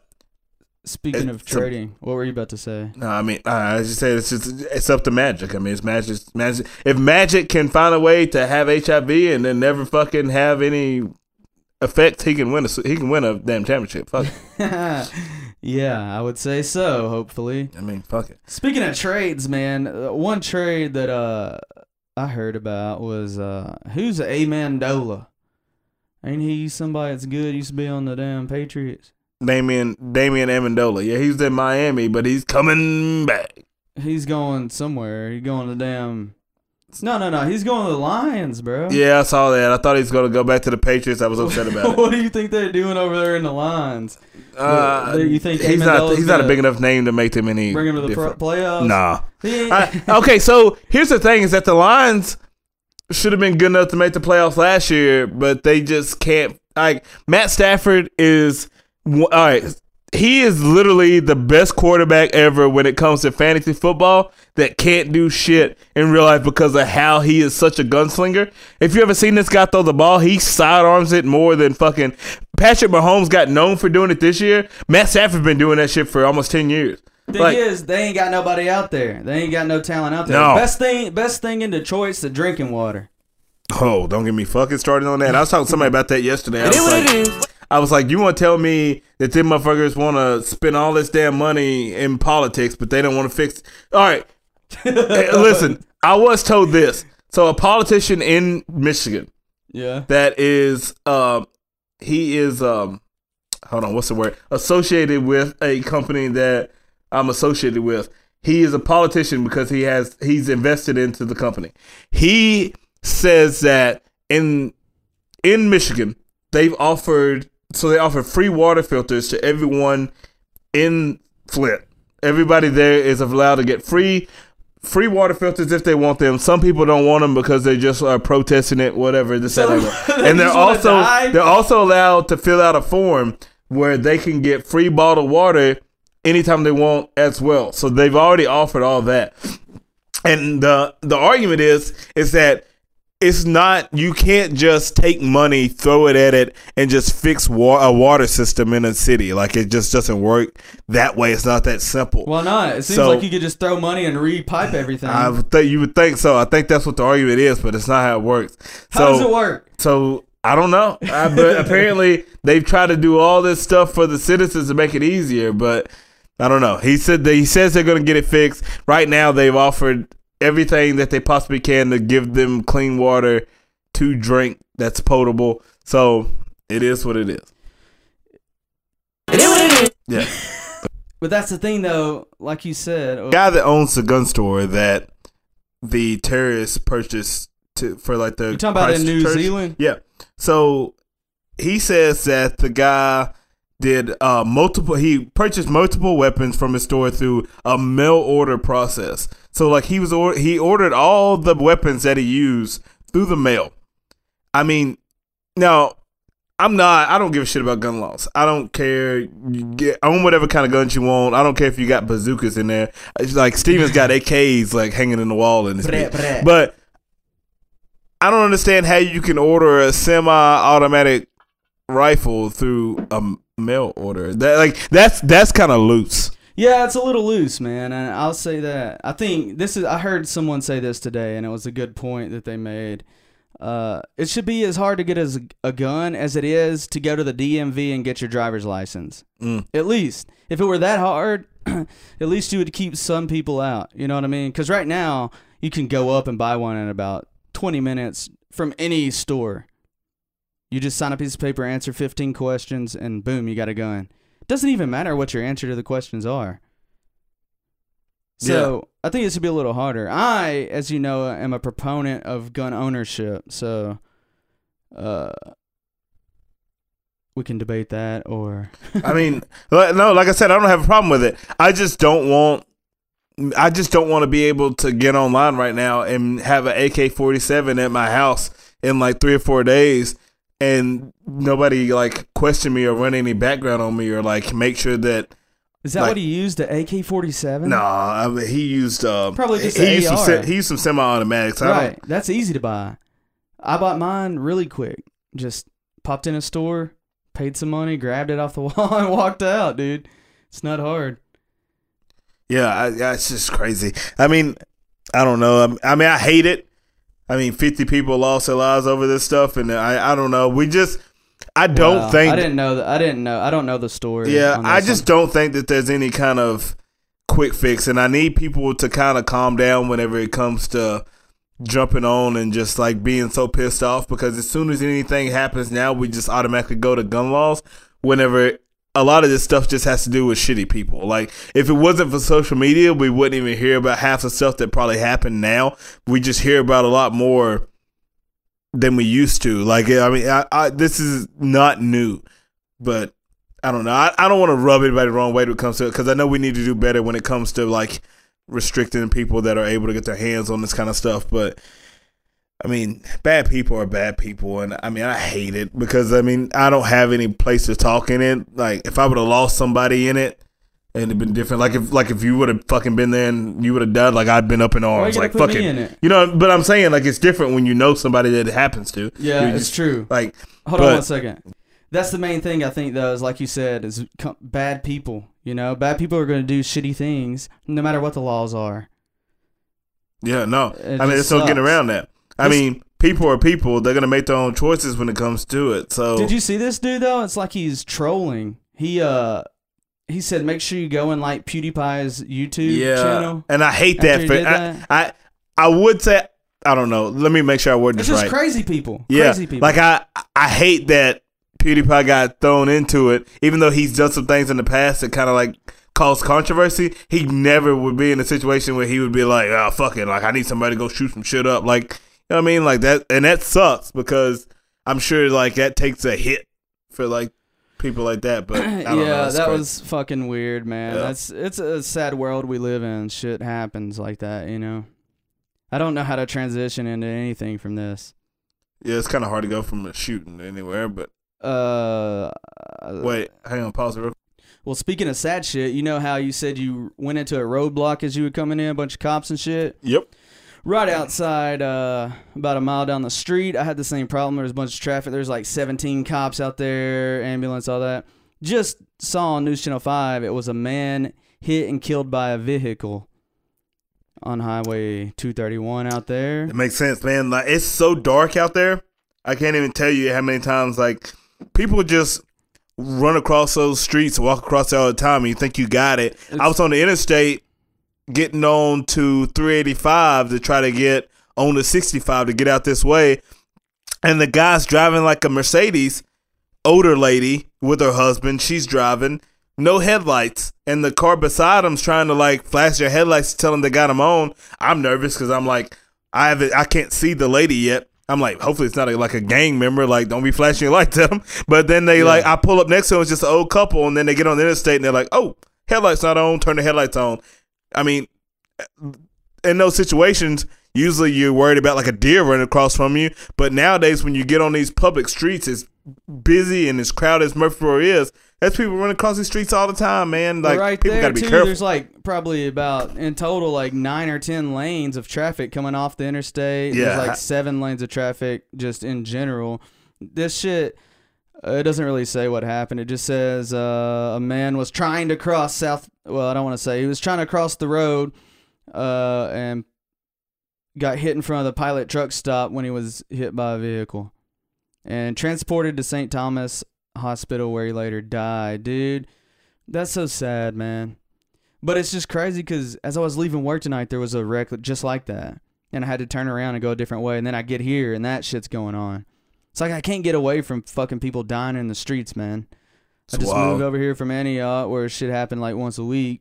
speaking of it's a- trading, what were you about to say? No, I mean, I just say it's just it's up to Magic. I mean, it's Magic. Magic. If Magic can find a way to have HIV and then never fucking have any effect, he can win a he can win a damn championship. Fuck. it. *laughs* yeah, I would say so. Hopefully. I mean, fuck it. Speaking of trades, man, uh, one trade that uh I heard about was uh who's Amendola? Ain't he somebody that's good? Used to be on the damn Patriots. Damian Damian Amendola. Yeah, he's in Miami, but he's coming back. He's going somewhere. He's going to the damn No, no, no. He's going to the Lions, bro. Yeah, I saw that. I thought he was going to go back to the Patriots. I was upset about *laughs* it. what do you think they're doing over there in the Lions? Uh, What- you think he's Amendola's not? He's not a big enough name to make them any. Bring him to the different. playoffs? Nah. I, okay, so here's the thing: is that the Lions should have been good enough to make the playoffs last year, but they just can't. Like Matt Stafford is all right. He is literally the best quarterback ever when it comes to fantasy football that can't do shit in real life because of how he is such a gunslinger. If you ever seen this guy throw the ball, he sidearms it more than fucking Patrick Mahomes got known for doing it this year. Matt Stafford's been doing that shit for almost 10 years. Thing Like- is, they ain't got nobody out there. They ain't got no talent out there. No. Best thing, best thing in Detroit's the drinking water. Oh, don't get me fucking started on that. I was talking to somebody about that yesterday. I was what like, it is. I was like, you want to tell me that them motherfuckers want to spend all this damn money in politics, but they don't want to fix. All right, *laughs* Hey, listen. I was told this. So a politician in Michigan Yeah. that is, um, he is, um, hold on, what's the word? Associated with a company that I'm associated with. He is a politician because he has he's invested into the company. He says that in in Michigan they've offered so they offer free water filters to everyone in Flint. Everybody there is allowed to get free free water filters if they want them. Some people don't want them because they just are protesting it, whatever. This So and that. *laughs* they and they're also they're also allowed to fill out a form where they can get free bottled water anytime they want as well. So they've already offered all that. And the the argument is is that it's not you can't just take money, throw it at it, and just fix wa- a water system in a city. Like it just doesn't work that way. It's not that simple. Why not? It seems So- like you could just throw money and repipe everything. I would think you would think so. I think that's what the argument is, but it's not how it works. How so, does it work? So I don't know, I, but *laughs* apparently they've tried to do all this stuff for the citizens to make it easier, but I don't know. He said that he says they're going to get it fixed. Right now, they've offered everything that they possibly can to give them clean water to drink that's potable. So it is what it is. It is what it is. Yeah. *laughs* But that's the thing, though. Like you said, uh, guy that owns the gun store that the terrorists purchased to for like the you talking about in New Zealand? Yeah. So he says that the guy did uh, multiple. He purchased multiple weapons from his store through a mail order process. So like he was or- he ordered all the weapons that he used through the mail. I mean, now I'm not. I don't give a shit about gun laws. I don't care. You get own whatever kind of guns you want. I don't care if you got bazookas in there. It's like Steven's got AKs like hanging in the wall in his Breh, bitch. But I don't understand how you can order a semi-automatic rifle through a mail order. That like that's that's kind of loose. Yeah, it's a little loose, man, and I'll say that. I think this is. I heard someone say this today, and it was a good point that they made. Uh, it should be as hard to get as a gun as it is to go to the DMV and get your driver's license. Mm. At least, if it were that hard, *clears throat* at least you would keep some people out. You know what I mean? Because right now you can go up and buy one in about twenty minutes from any store. You just sign a piece of paper, answer fifteen questions, and boom, you got a gun. Doesn't even matter what your answer to the questions are. So I think it should be a little harder. I, as you know, am a proponent of gun ownership. So, uh, we can debate that, or I mean, no, like I said, I don't have a problem with it. I just don't want. I just don't want to be able to get online right now and have an AK forty seven at my house in like three or four days, and nobody like question me or run any background on me or like make sure that is that Like- what he used? The AK forty seven? No, I mean, he used uh, Probably just he, used some he used some semi-automatics. I right. That's easy to buy. I bought mine really quick. Just popped in a store, paid some money, grabbed it off the *laughs* wall, and walked out, dude. It's not hard. yeah, I, yeah, it's just crazy. I mean, I don't know. I, I mean, I hate it. I mean, fifty people lost their lives over this stuff, and I I don't know. We just I don't Wow. think. I didn't know that. I didn't know. I don't know the story. yeah, I just don't think that there's any kind of quick fix, and I need people to kind of calm down whenever it comes to jumping on and just like being so pissed off because as soon as anything happens now we just automatically go to gun laws whenever a lot of this stuff just has to do with shitty people. Like if it wasn't for social media, we wouldn't even hear about half the stuff that probably happened now. We just hear about a lot more than we used to. Like I mean, I, I, this is not new, but I don't know. I, I don't want to rub anybody the wrong way when it comes to it because I know we need to do better when it comes to like restricting people that are able to get their hands on this kind of stuff. But I mean, bad people are bad people, and I mean, I hate it because I mean, I don't have any place to talk in it. Like, if I would have lost somebody in it, and it'd been different. Like if, like if you would have fucking been there and you would have died, like I'd been up in arms, you like fucking, you know. But I'm saying, like, it's different when you know somebody that it happens to. Yeah, You're it's just, true. Like, Hold but- on one second. That's the main thing I think, though, is like you said, is bad people. You know, bad people are going to do shitty things, no matter what the laws are. yeah, no, It I mean, there's no getting around that. I mean, people are people. They're gonna make their own choices when it comes to it. So Did you see this dude though? It's like he's trolling. He uh, he said, make sure you go and like PewDiePie's YouTube yeah, channel. and I hate that. For, I, that? I I would say I don't know. Let me make sure I word It's this just right. crazy people. Yeah, Crazy people. like I I hate that PewDiePie got thrown into it, even though he's done some things in the past that kind of like caused controversy. He never would be in a situation where he would be like, "Oh fuck it, like I need somebody to go shoot some shit up." Like know what I mean? Like that, and that sucks because I'm sure like that takes a hit for like people like that. But *clears throat* I don't know, yeah, it's that crazy. was fucking weird, man. Yeah. That's it's a sad world we live in. Shit happens like that, you know. I don't know how to transition into anything from this. yeah, it's kind of hard to go from a shooting anywhere. But Uh, wait, hang on, pause it. Real Well, speaking of sad shit, you know how you said you went into a roadblock as you were coming in, a bunch of cops and shit. Yep. Right outside, uh, about a mile down the street, I had the same problem. There was a bunch of traffic. There's like 17 cops out there, ambulance, all that. Just saw on News Channel 5, it was a man hit and killed by a vehicle on Highway 231 out there. It makes sense, man. Like it's so dark out there. I can't even tell you how many times like people just run across those streets, walk across there all the time, and you think you got it. I was on the interstate getting on to 385 to try to get on the 65 to get out this way, and the guy's driving like a Mercedes, older lady with her husband. She's driving. No headlights, and the car beside him's trying to like flash their headlights, to tell them they got him on. I'm nervous because I'm like, I have I can't see the lady yet. I'm like, hopefully it's not a, like a gang member. Like, don't be flashing your lights at them. *laughs* But then they like, I pull up next to them, it's just an old couple, and then they get on the interstate and they're like, oh, headlights not on. Turn the headlights on. I mean, eh, in those situations, usually you're worried about like a deer running across from you. But nowadays, when you get on these public streets, it's busy and as crowded as Murfreesboro is. That's people running across these streets all the time, man. Like, right people there got to be too. careful. There's like probably about in total like nine or ten lanes of traffic coming off the interstate. Yeah. There's like seven lanes of traffic just in general. This shit. It doesn't really say what happened. It just says uh, a man was trying to cross South. Well, I don't want to say he was trying to cross the road, uh, and got hit in front of the pilot truck stop when he was hit by a vehicle, and transported to St. Thomas Hospital where he later died. Dude, that's so sad, man. But it's just crazy because as I was leaving work tonight, there was a wreck just like that, and I had to turn around and go a different way. And then I get here, and that shit's going on. It's like I can't get away from fucking people dying in the streets, man. I just wild. moved over here from Antioch, where shit happened like once a week.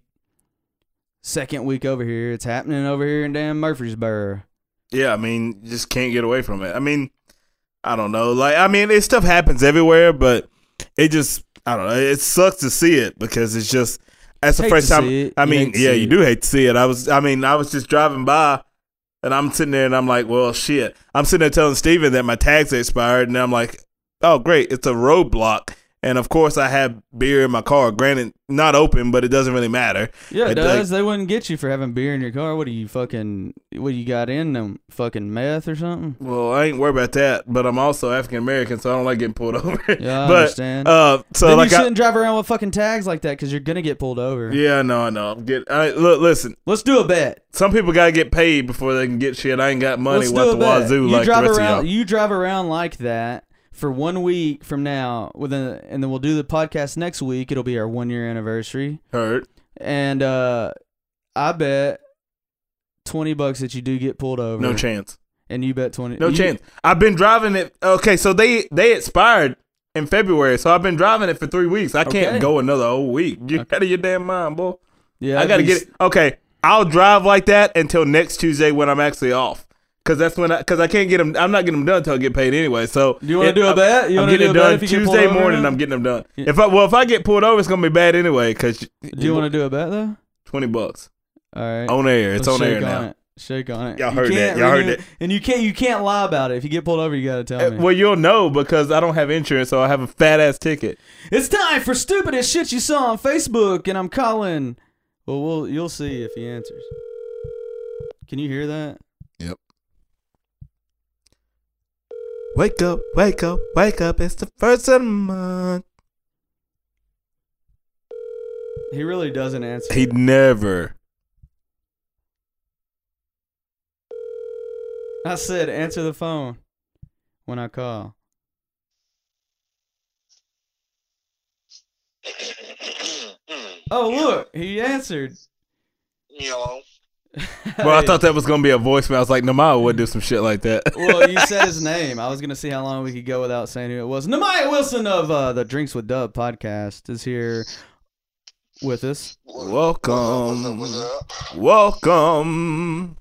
Second week over here, it's happening over here in damn Murfreesboro. Yeah, I mean, just can't get away from it. I mean, I don't know. Like, I mean, it stuff happens everywhere, but it just, I don't know. It sucks to see it because it's just, that's the Hate first time. I mean, yeah, you it. do hate to see it. I was, I mean, I was just driving by and I'm sitting there and I'm like, well, shit. I'm sitting there telling Steven that my tags expired and I'm like, oh, great. It's a roadblock. And of course, I had beer in my car. Granted, not open, but it doesn't really matter. Yeah, it It, does. they wouldn't get you for having beer in your car. What are you fucking? What you got in them? Fucking meth or something? Well, I ain't worried about that, but I'm also African American, so I don't like getting pulled *laughs* over. Yeah, I but, understand. Uh, so then like, you shouldn't drive around with fucking tags like that because you're gonna get pulled over. yeah, no, no. I'm get. I, look, listen. Let's do a bet. Some people gotta get paid before they can get shit. I ain't got money Let's what do the a bet. wazoo you like drive around. You drive around like that for one week from now. Within, and then we'll do the podcast next week. It'll be our one year anniversary. Heard. And uh, I bet twenty bucks that you do get pulled over. No chance. And you bet twenty. No chance. I've been driving it. Okay, so they they expired in February, so I've been driving it for three weeks. I can't Okay. go another whole week. Get out of your damn mind, boy. Yeah, I gotta it'd get it. Okay, I'll drive like that until next Tuesday when I'm actually off. Cause that's when I, cause I can't get them. I'm not getting them done until I get paid anyway. So Do you wanna do a I'm- bet? You I'm getting do it done you Tuesday morning. now? I'm getting them done. If I well, if I get pulled over, it's gonna be bad anyway. Cause Do you want to do a bet though? twenty bucks All right. on air? It's Let's on air shake now. it. Shake on it. Y'all You heard that. Y'all heard that. And you can't you can't lie about it. If you get pulled over, you gotta tell Uh, me. Well, you'll know because I don't have insurance, so I have a fat ass ticket. It's time for stupidest shit you saw on Facebook, and I'm calling. Well, we'll you'll see if he answers. Can you hear that? Wake up, wake up, wake up! It's the first of the month. He really doesn't answer. He never. I said answer the phone when I call. *coughs* Oh look, he answered. Yellow. Well, I thought that was gonna be a voicemail. I was like, Namaya would do some shit like that. *laughs* well, you said his name. I was gonna see how long we could go without saying who it was. Namaya Wilson of uh, the Drinks with Dub podcast is here with us, Welcome, What's up? welcome.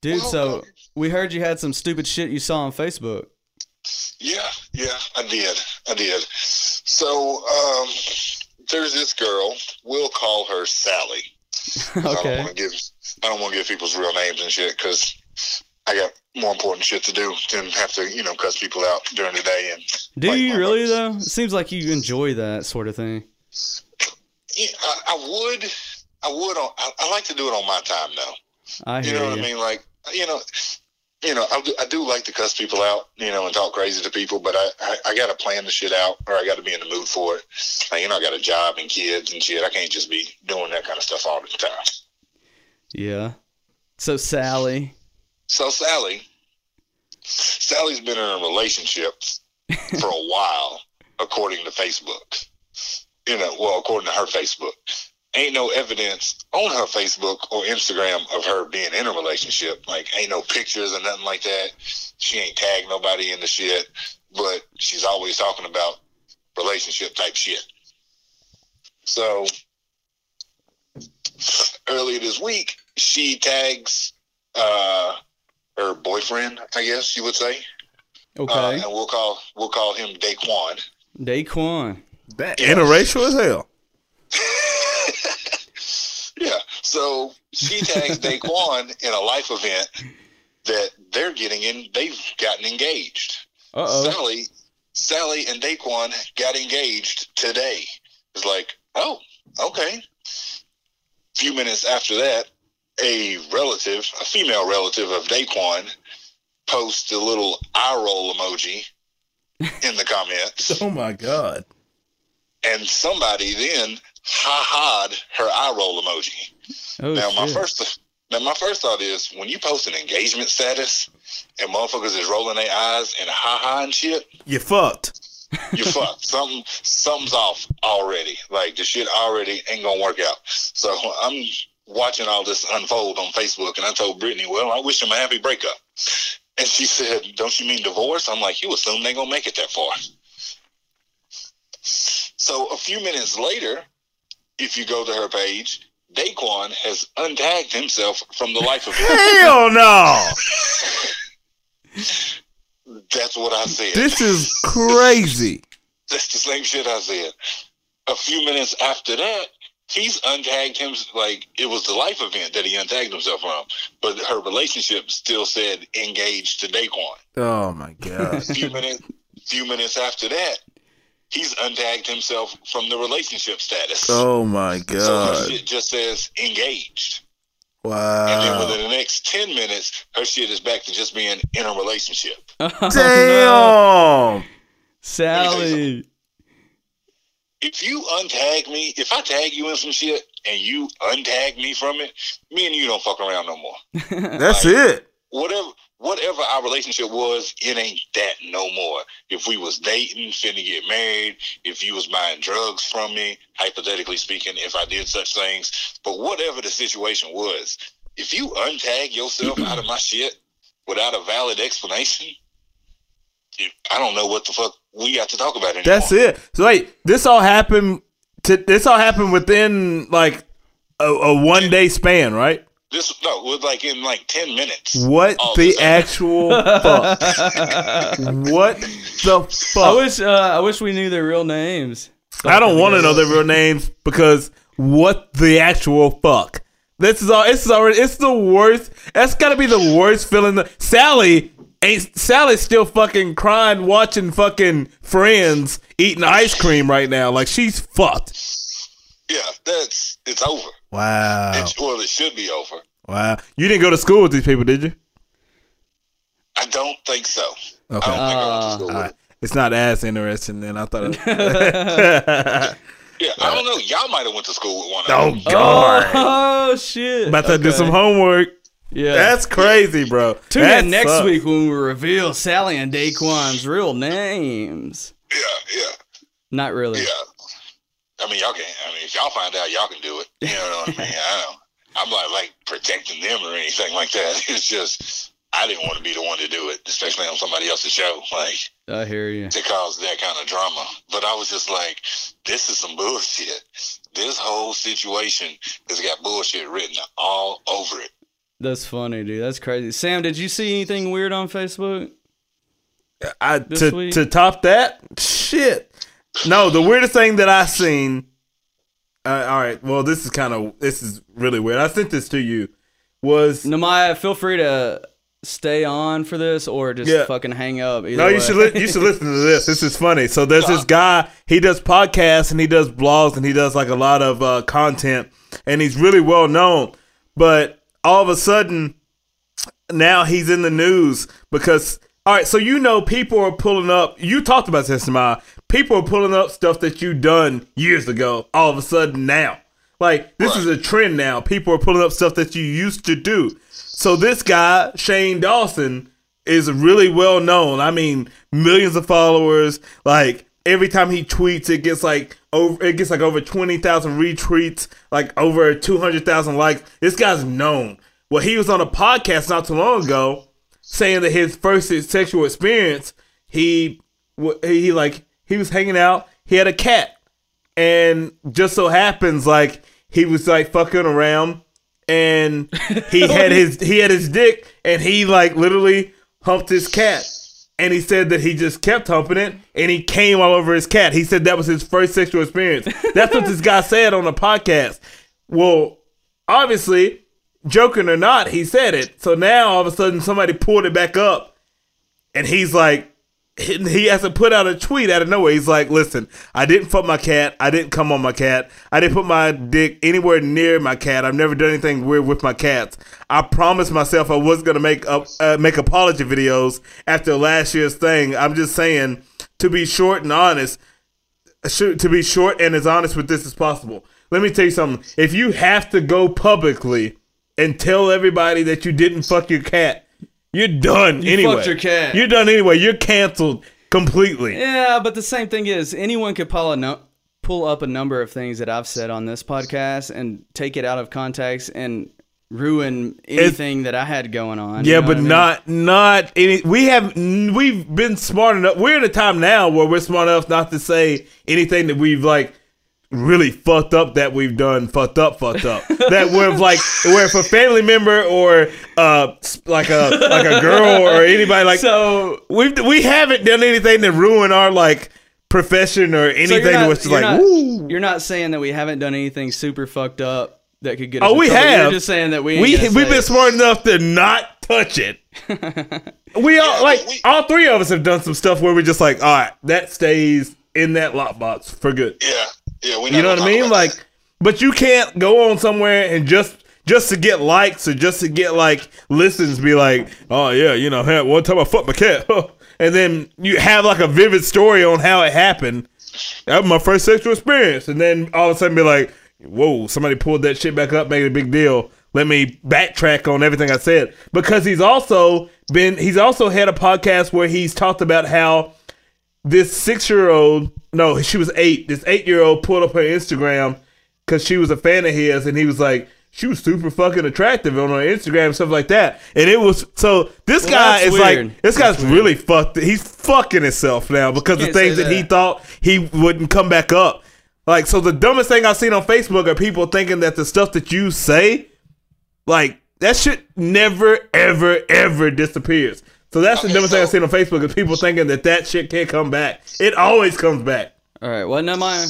dude. So we heard you had some stupid shit you saw on Facebook. Yeah, yeah, I did. I did. So, um, there's this girl. We'll call her Sally. 'Cause I don't *laughs* okay. want to give. I don't want to give people's real names and shit because I got more important shit to do than have to, you know, cuss people out during the day. And Do you really though? It seems like you enjoy that sort of thing. Yeah, I, I would. I would. On, I, I like to do it on my time though. I You know you. what I mean? Like, you know, you know, I do, I do like to cuss people out, you know, and talk crazy to people, but I, I, I got to plan the shit out, or I got to be in the mood for it. Like, you know, I got a job and kids and shit. I can't just be doing that kind of stuff all the time. Yeah. So Sally. So Sally, Sally's been in a relationship for a while, *laughs* according to Facebook. You know, well, according to her Facebook. Ain't no evidence on her Facebook or Instagram of her being in a relationship. Like, ain't no pictures or nothing like that. She ain't tagged nobody in the shit, but she's always talking about relationship type shit. So, earlier this week, she tags uh, her boyfriend, I guess you would say. Uh, Okay. and we'll call we'll call him Daquan. Daquan. That interracial as hell. *laughs* Yeah. So she tags Daquan in a life event that they're getting in. They've gotten engaged. Uh oh. Sally, Sally and Daquan got engaged today. It's like, oh, okay. A few minutes after that, a relative, a female relative of Daquan, posts a little eye roll emoji *laughs* in the comments. Oh my god. and somebody then ha-ha'd her eye roll emoji. Oh now my first now my first thought is when you post an engagement status and motherfuckers is rolling their eyes and ha-ha and shit, You fucked. *laughs* you fucked. Something something's off already. Like the shit already ain't gonna work out. So I'm watching all this unfold on Facebook and I told Brittany, Well, I wish him a happy breakup. And she said, Don't you mean divorce? I'm like, You assume they gonna make it that far. So a few minutes later, if you go to her page, Daquan has untagged himself from the life of *laughs* Hell no. *laughs* That's what I said. This is crazy. *laughs* That's the same shit I said. A few minutes after that, he's untagged him like it was the life event that he untagged himself from. But her relationship still said engaged to Daquan. Oh my god. A few minutes few minutes after that, he's untagged himself from the relationship status. Oh my god! so her shit just says engaged. And then Wow. within the next ten minutes, her shit is back to just being in a relationship. *laughs* Oh, no. Damn. Sally. if you untag me, if I tag you in some shit and you untag me from it, me and you don't fuck around no more. *laughs* That's it. Whatever whatever our relationship was, it ain't that no more. If we was dating, finna get married, if you was buying drugs from me, hypothetically speaking, if I did such things, but whatever the situation was, if you untag yourself out of my shit without a valid explanation, I don't know what the fuck we got to talk about anymore. That's it. So wait, this all happened. To, this all happened within like a, a one day span, right? This no, it was like in like ten minutes. What the of a sudden. actual fuck? what the fuck? I wish uh, I wish we knew their real names. I don't want to know their real names because what the actual fuck? This is all. This is already. It's the worst. That's got to be the worst feeling. That, Sally ain't. Sally's still fucking crying watching fucking friends eating ice cream right now. Like she's fucked. Yeah, that's it's over. Wow. It's, well, it should be over. Wow. You didn't go to school with these people, did you? I don't think so. Okay. I don't think I went to Uh, school with All right. It's not as interesting then I thought. It, *laughs* Yeah, I don't know. Y'all might have went to school with one. oh of them. God. Oh shit! About to do some homework. Yeah, That's crazy, bro. Tune That in next sucks. week when we reveal Sally and Daquan's real names. Yeah, yeah, Not really. yeah. I mean, y'all can. I mean, if y'all find out, y'all can do it. You know what I mean? I don't. I'm not like protecting them or anything like that. *laughs* It's just I didn't want to be the one to do it, especially on somebody else's show, like I hear you. to cause that kind of drama. But I was just like, this is some bullshit. This whole situation has got bullshit written all over it. That's funny, dude. That's crazy. Sam, did you see anything weird on Facebook? I, this to week? to top that, shit. No, the weirdest thing that I seen. Uh, all right, well, this is kind of this is really weird. I sent this to you. Was Namaya, feel free to stay on for this or just Yeah. fucking hang up. No, you way. should li- you should *laughs* listen to this. This is funny. So there's this guy. He does podcasts and he does blogs and he does like a lot of uh, content and he's really well known. But all of a sudden, now he's in the news because all right. So you know, people are pulling up. You talked about this, Maya. People are pulling up stuff that you done years ago. All of a sudden now, like this is a trend now. People are pulling up stuff that you used to do. So this guy Shane Dawson is really well known. I mean, millions of followers. Like every time he tweets, it gets like over. It gets like over twenty thousand retweets, like over two hundred thousand likes. This guy's known. Well, he was on a podcast not too long ago saying that his first sexual experience, he he like he was hanging out. He had a cat, and just so happens like he was like fucking around, and he *laughs* had his he had his dick, and he like literally humped his cat. And he said that he just kept humping it, and he came all over his cat. He said that was his first sexual experience. That's what this guy said on the podcast. Well, obviously, joking or not, he said it. So now all of a sudden somebody pulled it back up and he's like, he has to put out a tweet out of nowhere. He's like, listen, I didn't fuck my cat. I didn't come on my cat. I didn't put my dick anywhere near my cat. I've never done anything weird with my cats. I promised myself I was gonna make up uh, make apology videos after last year's thing. I'm just saying to be short and honest, to be short and as honest with this as possible. Let me tell you something. If you have to go publicly and tell everybody that you didn't fuck your cat, you're done You anyway. fucked your cat. You're done anyway. You're canceled completely. Yeah, but the same thing is anyone could pull a no- pull up a number of things that I've said on this podcast and take it out of context and ruin anything that I had going on. you Yeah, know but I mean? not not any. We have we've been smart enough. We're in a time now where we're smart enough not to say anything that we've like really fucked up that we've done fucked up fucked up that we've like where if a family member or uh like a like a girl or anybody like So we we haven't done anything to ruin our like profession or anything you're that not, was just like not, woo. you're not saying that we haven't done anything super fucked up that could get us Oh, we trouble. have. You're just saying that we we we've say been it. smart enough to not touch it. *laughs* we all Yeah, like we- all three of us have done some stuff where we're just like, all right, that stays in that lockbox for good. Yeah, yeah. We You know what I mean? Like, but you can't go on somewhere and just just to get likes or just to get like listens, be like, oh yeah, you know, hey, one time I fucked my cat, *laughs* and then you have like a vivid story on how it happened. That was my first sexual experience, and then all of a sudden be like, whoa, somebody pulled that shit back up, made a big deal. Let me backtrack on everything I said because he's also been he's also had a podcast where he's talked about how this six year old no she was eight this eight year old pulled up her instagram because she was a fan of his and he was like she was super fucking attractive on her Instagram and stuff like that. And it was so this Well, guy is weird. like this guy's really fucked. He's fucking himself now because the things say that. he thought he wouldn't come back up. Like so, the dumbest thing I've seen on Facebook are people thinking that the stuff that you say, like that shit, never, ever, ever disappears. So that's the Okay, dumbest thing I've seen on Facebook is people thinking that that shit can't come back. It always comes back. All right, what now, Maya?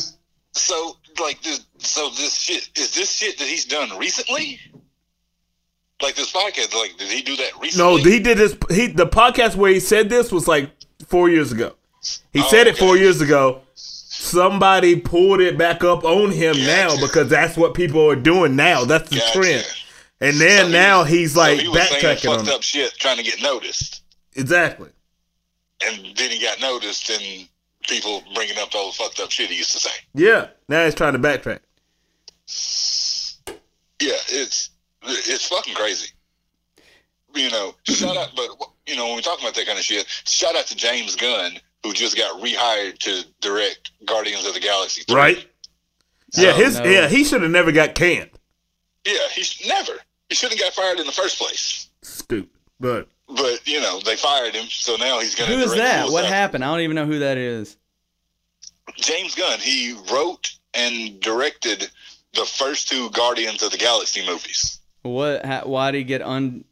So like this, so this shit is this shit that he's done recently. Like this podcast, like did he do that recently? No, he did this. He the podcast where he said this was like four years ago. He Oh, said it four years ago. Somebody pulled it back up on him now because that's what people are doing now. That's the Gotcha. trend. And then So he- now he's like so he was saying backtracking on fucked it. up shit, trying to get noticed, Exactly. and then he got noticed, and people bringing up all the fucked up shit he used to say. Yeah. Now he's trying to backtrack. Yeah, it's it's fucking crazy. You know, shout out, but you know when we talk about that kind of shit, shout out to James Gunn who just got rehired to direct Guardians of the Galaxy. 3. Right? Yeah, Oh, his no. yeah, he should have never got canned. Yeah, he's never. He shouldn't have got fired in the first place. Stupid. But But you know they fired him, so now he's going to. Who is that? What happened? I don't even know who that is. James Gunn. He wrote and directed the first two Guardians of the Galaxy movies. What? Ha, why did he get un?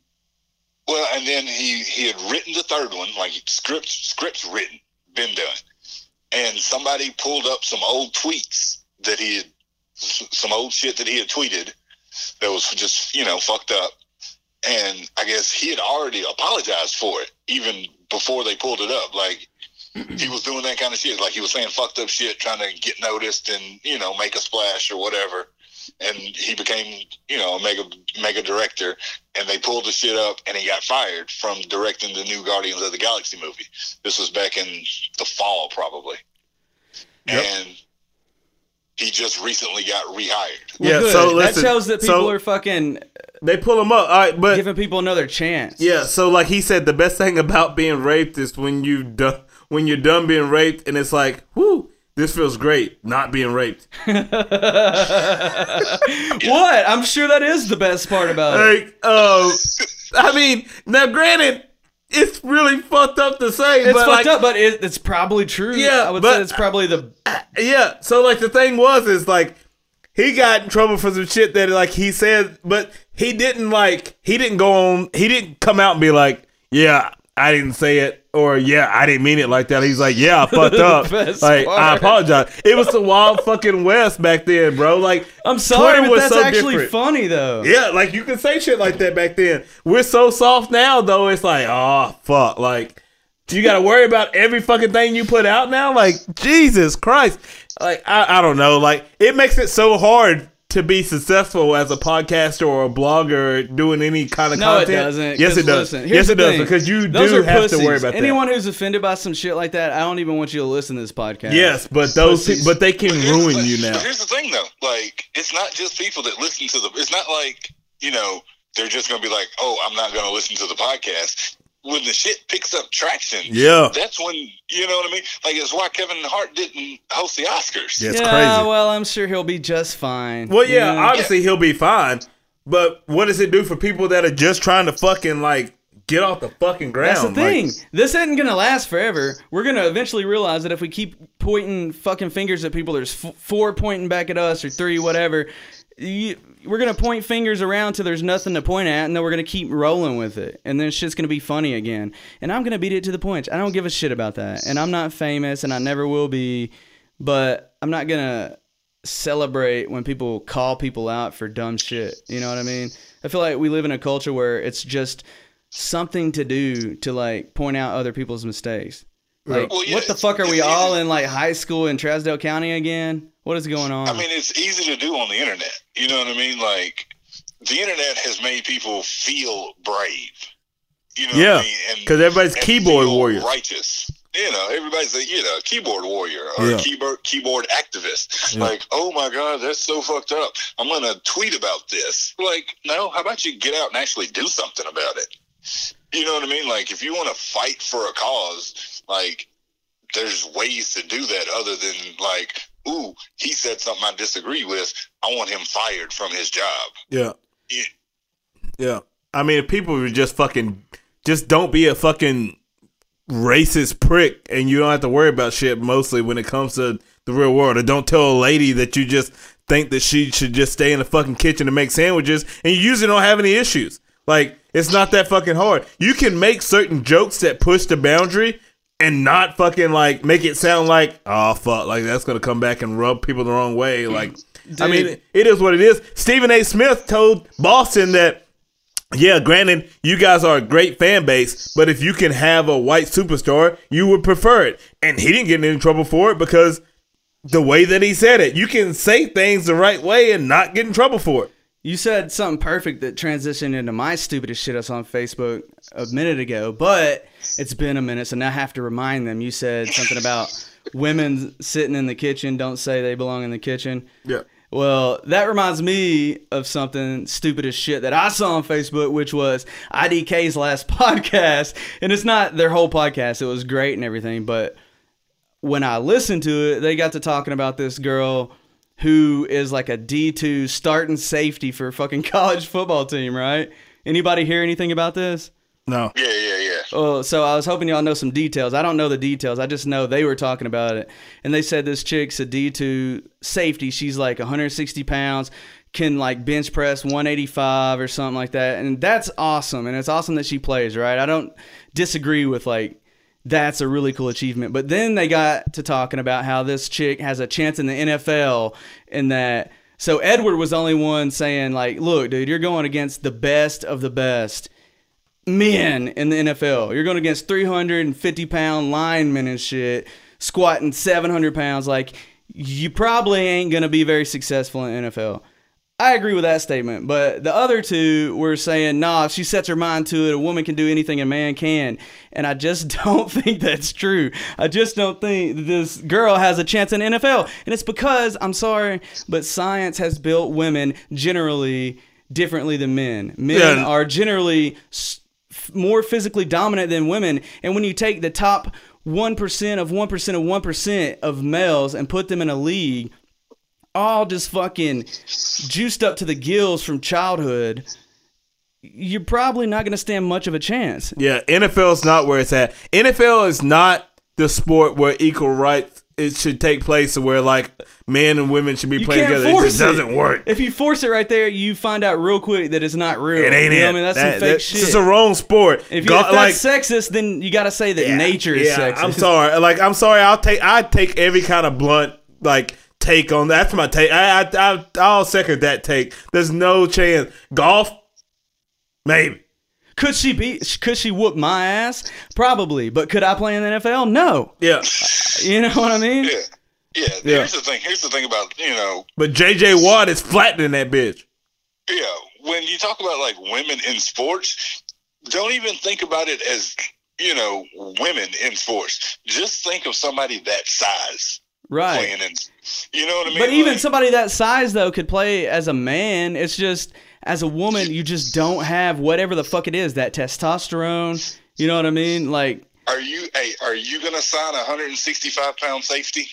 Well, and then he he had written the third one, like scripts scripts written, been done, and somebody pulled up some old tweets that he had, some old shit that he had tweeted that was just you know fucked up, and I guess he had already apologized for it even before they pulled it up, like. He was doing that kind of shit, like he was saying fucked up shit, trying to get noticed and you know make a splash or whatever. And he became, you know, a mega mega director, and they pulled the shit up and he got fired from directing the new Guardians of the Galaxy movie. This was back in the fall probably. Yep. And he just recently got rehired. Well, Yeah, good. so listen, that shows that people so- are fucking they pull him up. All right, but giving people another chance. Yeah, so like he said, the best thing about being raped is when you done when you're done being raped, and it's like, whoo, this feels great, not being raped. *laughs* What? I'm sure that is the best part about it. Like, uh, I mean, now granted, it's really fucked up to say, It's but fucked like, up, but it, it's probably true. Yeah, I would but- say it's probably the. Uh, yeah. So like the thing was is like he got in trouble for some shit that like he said, but he didn't like he didn't go on. He didn't come out and be like, yeah. I didn't say it, or yeah, I didn't mean it like that. He's like, yeah, I fucked *laughs* up. Like, I apologize. It was the wild fucking west back then, bro. Like, I'm sorry, Twitter but that's so actually different. funny though. Yeah, like you can say shit like that back then. We're so soft now, though. It's like, oh fuck, like you got to worry about every fucking thing you put out now. Like Jesus Christ, like I, I don't know. Like it makes it so hard to be successful as a podcaster or a blogger doing any kind of No, it content. doesn't. Yes, 'cause it does. listen, yes, it does because you Those do have pussies. to worry about Anyone that. who's offended by some shit like that, I don't even want you to listen to this podcast. Yes, but those, Pussies. pe- but they can But here's the ruin thing- you now. Here's the thing, though. Like, it's not just people that listen to the. It's not like you know they're just gonna be like, "Oh, I'm not gonna listen to the podcast." When the shit picks up traction, Yeah, that's when you know what I mean. Like, it's why Kevin Hart didn't host the Oscars. yeah, it's yeah, crazy. well, I'm sure he'll be just fine. Well, yeah, You know? obviously he'll be fine. But what does it do for people that are just trying to fucking like get off the fucking ground? That's the thing. Like, this isn't gonna last forever. We're gonna eventually realize that if we keep pointing fucking fingers at people, there's f- four pointing back at us or three, whatever. You, we're gonna point fingers around till there's nothing to point at, and then we're gonna keep rolling with it, and then shit's gonna be funny again. And I'm gonna beat it to the punch. I don't give a shit about that, and I'm not famous, and I never will be. But I'm not gonna celebrate when people call people out for dumb shit. You know what I mean? I feel like we live in a culture where it's just something to do to like point out other people's mistakes. Like, Well, yeah, what the fuck are we all in like high school in Trousdale County again? What is going on? I mean, it's easy to do on the internet. You know what I mean? Like, the internet has made people feel brave. You know Yeah, what I mean? 'cause everybody's and keyboard warrior. Righteous. You know, everybody's a you know keyboard warrior or Yeah. a keyboard keyboard activist. Yeah. Like, oh my god, that's so fucked up. I'm gonna tweet about this. Like, no, how about you get out and actually do something about it? You know what I mean? Like, if you want to fight for a cause, like, there's ways to do that other than like, ooh, he said something I disagree with. I want him fired from his job. Yeah. Yeah. Yeah. I mean, if people would just fucking, just don't be a fucking racist prick and you don't have to worry about shit mostly when it comes to the real world. Or don't tell a lady that you just think that she should just stay in the fucking kitchen and make sandwiches and you usually don't have any issues. Like, it's not that fucking hard. You can make certain jokes that push the boundary and not fucking like make it sound like, oh fuck, like that's gonna come back and rub people the wrong way. Like, I mean, it is what it is. Stephen A. Smith told Boston that yeah, granted, you guys are a great fan base, but if you can have a white superstar, you would prefer it. And he didn't get in any trouble for it because the way that he said it, you can say things the right way and not get in trouble for it. You said something perfect that transitioned into my stupidest shit I saw on Facebook a minute ago, but it's been a minute, so now I have to remind them. You said something about *laughs* women sitting in the kitchen don't say they belong in the kitchen. Yeah. Well, that reminds me of something stupid as shit that I saw on Facebook, which was IDK's last *laughs* podcast. And it's not their whole podcast, it was great and everything. But when I listened to it, they got to talking about this girl who is like a D2 starting safety for a fucking *laughs* college football team, right? Anybody hear anything about this? No. Yeah, yeah, yeah. Oh, so I was hoping y'all know some details. I don't know the details. I just know they were talking about it, and they said this chick's a D two safety. She's like 160 pounds, can like bench press 185 or something like that, and that's awesome. And it's awesome that she plays. Right? I don't disagree with like that's a really cool achievement. But then they got to talking about how this chick has a chance in the NFL, and that. So Edward was the only one saying like, "Look, dude, you're going against the best of the best." men in the NFL. You're going against 350 pound linemen and shit, squatting 700 pounds. Like, you probably ain't going to be very successful in NFL. I agree with that statement, but the other two were saying, nah, if she sets her mind to it, a woman can do anything a man can. And I just *laughs* don't think that's true. I just don't think this girl has a chance in the NFL. And it's because, I'm sorry, but science has built women generally differently than men. Men Yeah. are generally more physically dominant than women. And when you take the top 1% of 1% of 1% of males and put them in a league, all just fucking juiced up to the gills from childhood, you're probably not going to stand much of a chance. Yeah, NFL's not where it's at. NFL is not the sport where equal rights it should take place, where like men and women should be You playing together. It just doesn't work. If you force it right there, you find out real quick that it's not real. It ain't you know it. I mean, that's That- some fake that's shit. just a wrong sport. if, you, Go- if that's like, sexist, then you got to say that nature is yeah, sexist. I'm sorry. Like I'm sorry. I'll take I take every kind of blunt like take on that. That's my take. I, I I I'll second that take. There's no chance. Golf, maybe. Could she be? Could she whoop my ass? Probably. But could I play in the NFL? No. Yeah, *laughs* You know what I mean? Yeah. Yeah. Here's the thing. Here's the thing about, you know, but JJ Watt is flattening that bitch. yeah, when you talk about like women in sports, don't even think about it as, you know, women in sports. Just think of somebody that size Right. playing in, you know what I mean? But even Like, somebody that size though could play as a man. It's just as a woman, you just don't have whatever the fuck it is that testosterone. You know what I mean? Like are you, hey, are you going to sign a 165 pound safety?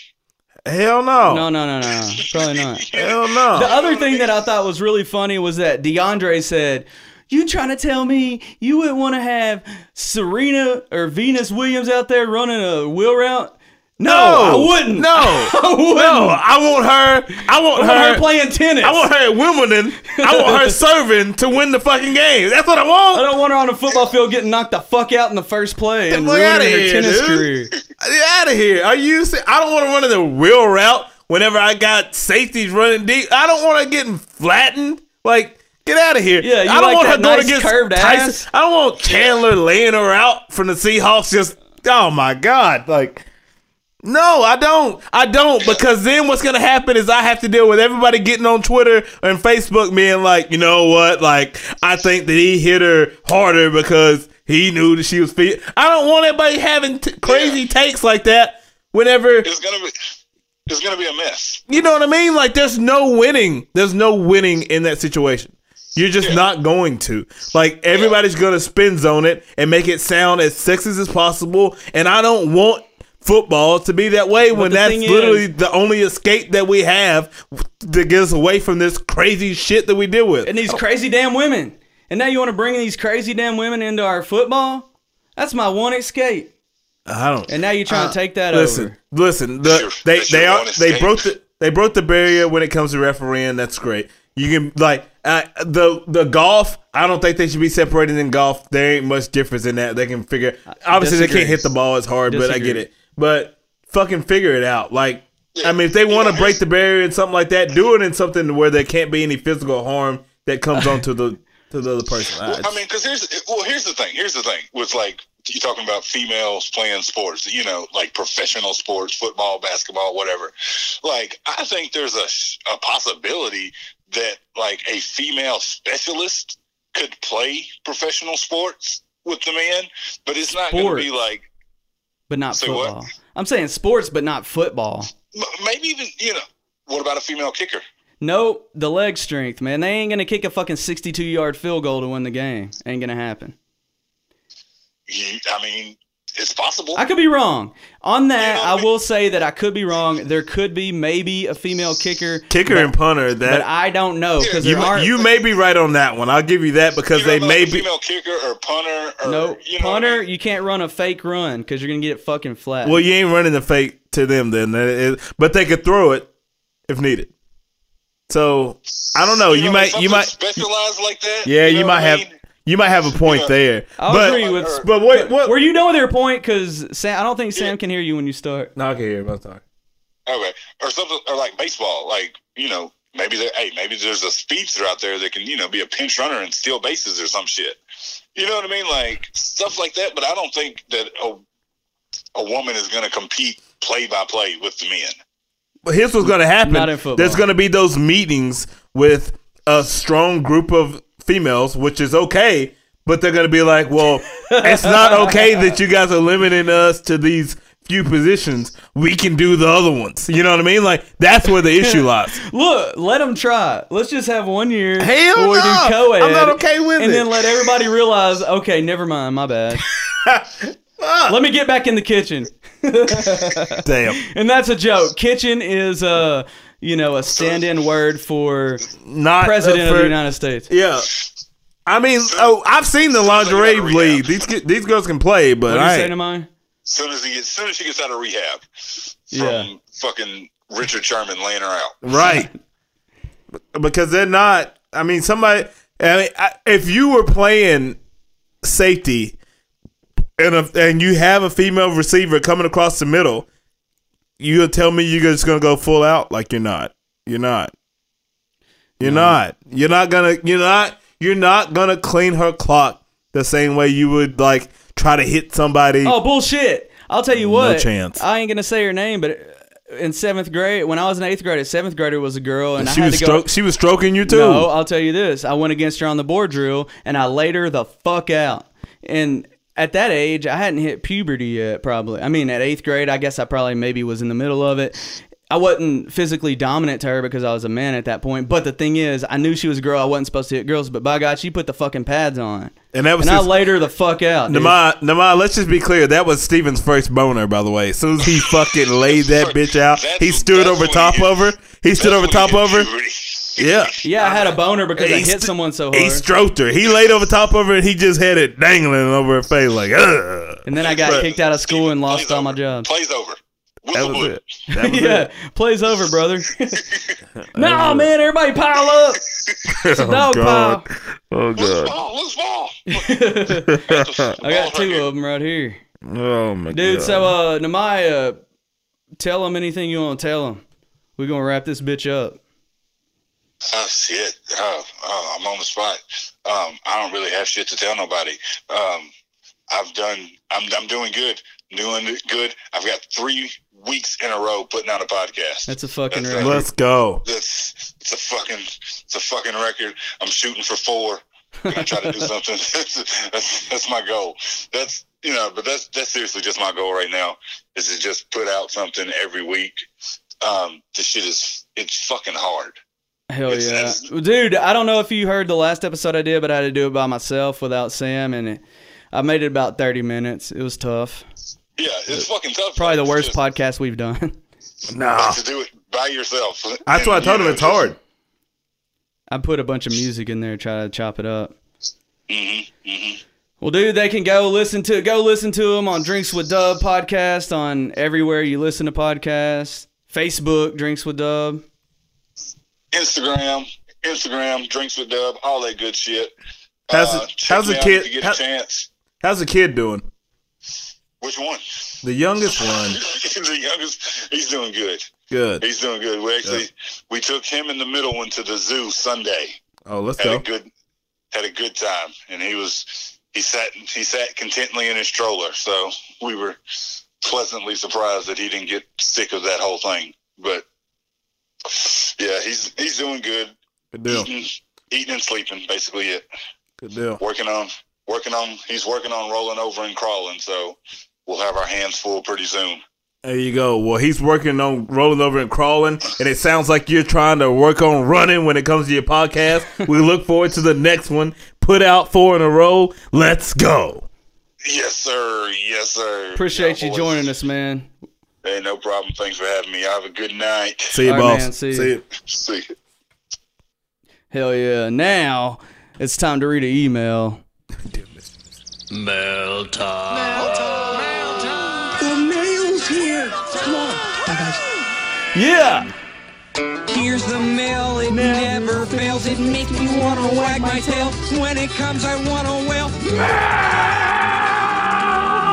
Hell no. no, no, no, no, probably not. *laughs* Hell no. The other thing that I thought was really funny was that DeAndre said, "You trying to tell me you wouldn't want to have Serena or Venus Williams out there running a wheel route?" No, I wouldn't. No, *laughs* I wouldn't. no. I want her. I want I her, want her playing tennis. I want her at Wimbledon. I want her *laughs* serving to win the fucking game. That's what I want. I don't want her on the football field getting knocked the fuck out in the first play and fuck ruining her here, tennis dude. career. Get out of here. Are you? I don't want to run in the wheel route whenever I got safeties running deep. I don't want her getting flattened. Like, get out of here. Yeah, you I don't like want her going nice against curved Tyson. ass? I don't want Chancellor laying her out from the Seahawks. Just oh my god, like. No, I don't. I don't because then what's gonna happen is I have to deal with everybody getting on Twitter and Facebook being like, you know what? Like, I think that he hit her harder because he knew that she was fit. I don't want anybody having t- crazy Yeah. takes like that. Whenever It's going to be, it's to be a mess. you know what I mean? Like, there's no winning. There's no winning in that situation. You're just not going to. Like, everybody's gonna spin zone it and make it sound as sexist as possible. And I don't want football to be that way when that's thing literally is- the only escape that we have to get us away from this crazy shit that we deal with. and these crazy damn women. And now you want to bring these crazy damn women into our football? That's my one escape. I don't. And now you're trying to take that listen, over. listen. The, they they are one they broke the they broke the barrier when it comes to refereeing. That's great. You can like uh, the the golf. I don't think they should be separated in golf. There ain't much difference in that. They can figure. Obviously, they can't hit the ball as hard, but I get it. But fucking figure it out. Like. I mean, if they want to break the barrier and something like that, do it in something where there can't be any physical harm that comes onto the to the other person. Well, I mean, because here's well, here's the thing. Here's the thing with like you're talking about females playing sports. You know, like professional sports, football, basketball, whatever. Like, I think there's a a possibility that like a female specialist could play professional sports with the men, but it's not going to be like But not Say what? football. I'm saying sports, but not football. maybe even you know. What about a female kicker? No, the leg strength, man. They ain't gonna kick a fucking 62 yard field goal to win the game. Ain't gonna happen. I mean, it's possible. I could be wrong. On that, You know I I mean? will say that I could be wrong. There could be maybe a female kicker, kicker but, and punter. but That I don't know because you you may be right on that one. I'll give you that because You they know, may like a be. female kicker or punter or no you know what I punter. mean? You can't run a fake run because you're gonna get it fucking flat. Well, you ain't running the fake to them then, but they could throw it if needed. So I don't know. You, know, might you might specialize like that. yeah you, know might what I have mean? You might have a point Yeah. there. I'll but, agree with. But wait, what? Were you done with your point? Because Sam, I don't think Sam can hear you when you start. No, I can hear. I'm sorry. Okay, or something, or like baseball, like you know, maybe there, hey, maybe there's a speedster out there that can, you know, be a pinch runner and steal bases or some shit. You know what I mean? Like stuff like that. But I don't think that a a woman is going to compete play by play with the men. But here's what's going to happen. Not in football. There's going to be those meetings with a strong group of females, which is okay. But they're going to be like, well, it's not okay that you guys are limiting us to these few positions. We can do the other ones. You know what I mean? Like that's where the issue *laughs* lies. Look, let them try. Let's just have one year Hell where no. do co-ed. I'm not okay with and it. then let everybody realize, okay, never mind, my bad. *laughs* let me get back in the kitchen. Damn. *laughs* And that's a joke. Kitchen is uh, you know, a stand-in word for Not president uh, of the United States. Yeah. I mean, oh, I've seen the lingerie Sounds like a league. These these girls can play, but What do you I say ain't- to mine? soon as he gets, soon as she gets out of rehab from Yeah. fucking Richard Sherman laying her out. right because they're not. I mean, somebody. I mean, I, if you were playing safety and a, and you have a female receiver coming across the middle, you'll tell me you're just gonna go full out. Like you're not. You're not. You're not. You're not gonna. You're not. You're not gonna clean her clock the same way you would like try to hit somebody. Oh bullshit! I'll tell you what. No chance. I ain't gonna say her name, but in seventh grade, when I was in eighth grade, a seventh grader was a girl, and she I had was to go. stroke. She was stroking you too. No, I'll tell you this. I went against her on the board drill, and I laid her the fuck out. And at that age, I hadn't hit puberty yet. Probably. I mean, at eighth grade, I guess I probably maybe was in the middle of it. I wasn't physically dominant to her because I was a man at that point. But the thing is, I knew she was a girl. I wasn't supposed to hit girls. But by God, she put the fucking pads on, and that was and I laid her the fuck out. dude. Nama, Nama, let's just be clear. That was Steven's first boner, by the way. As soon as he *laughs* fucking laid that bitch out, he stood over top he- of her. He stood over top he of her. Puberty. Yeah. Yeah, I had a boner because I He hit st- someone so hard. He hard. stroked her. He laid over top of her and he just had it dangling over her face like, ugh. and then I got Right. kicked out of school and lost Plays all my over. jobs. Plays over. That was blew. it. That was *laughs* yeah, it. plays over, brother. *laughs* no, man, everybody pile up. *laughs* It's a dog God. pile. Oh, Loose God. ball, loose ball. I got two of them right here, Oh, my dude. God. So, uh, Namaya, tell them anything you want to tell them. We're gonna wrap this bitch up. Oh shit! Oh, oh, I'm on the spot. Um, I don't really have shit to tell nobody. Um, I've done. I'm. I'm doing good. Doing good. I've got three weeks in a row putting out a podcast. That's a fucking That's- record. Let's go. That's it's a fucking it's a fucking record. I'm shooting for four. I'm gonna try to do *laughs* something. *laughs* that's, that's my goal. That's you know, but that's that's seriously just my goal right now. Is to just put out something every week. Um, this shit is it's fucking hard. Hell It's- yeah, it's- dude! I don't know if you heard the last episode I did, but I had to do it by myself without Sam, and it, I made it about thirty minutes. It was tough. Yeah, it's fucking tough. Probably the worst just- podcast we've done. *laughs* Nah. to do it by yourself. That's why I told him know, it's hard. I put a bunch of music in there, try to chop it up. Mhm, mhm. Well, dude, they can go listen to go listen to them on Drinks with Dub podcast on everywhere you listen to podcasts. Facebook Drinks with Dub. Instagram, Instagram, drinks with Dub, all that good shit. How's Uh, it- check how's the kid- get how- a chance. How's the kid doing? Which one? The youngest one. *laughs* the youngest. He's doing good. Good. He's doing good. We actually we took him and the middle one to the zoo Sunday. Oh, let's Had a good had a good time, and he was he sat he sat contently in his stroller. So we were pleasantly surprised that he didn't get sick of that whole thing. But yeah, he's he's doing good. Good deal. Eating, eating and sleeping, basically it. Good deal. Working on working on he's working on rolling over and crawling. So we'll have our hands full pretty soon. There you go. Well, he's working on rolling over and crawling, and it sounds like you're trying to work on running when it comes to your podcast. *laughs* we look forward to the next one. Put out four in a row. Let's go. Yes, sir. Yes, sir. Appreciate Yeah, you boys. joining us, man. Hey, no problem. Thanks for having me. Have a good night. See you, All right, boss. man. See you. See you. See you. Hell yeah. Now it's time to read an email. Mail time. The mail's here. Come on. Bye, guys. Yeah. Here's the mail, it never fails. It makes me wanna wag my tail. When it comes, I wanna wail.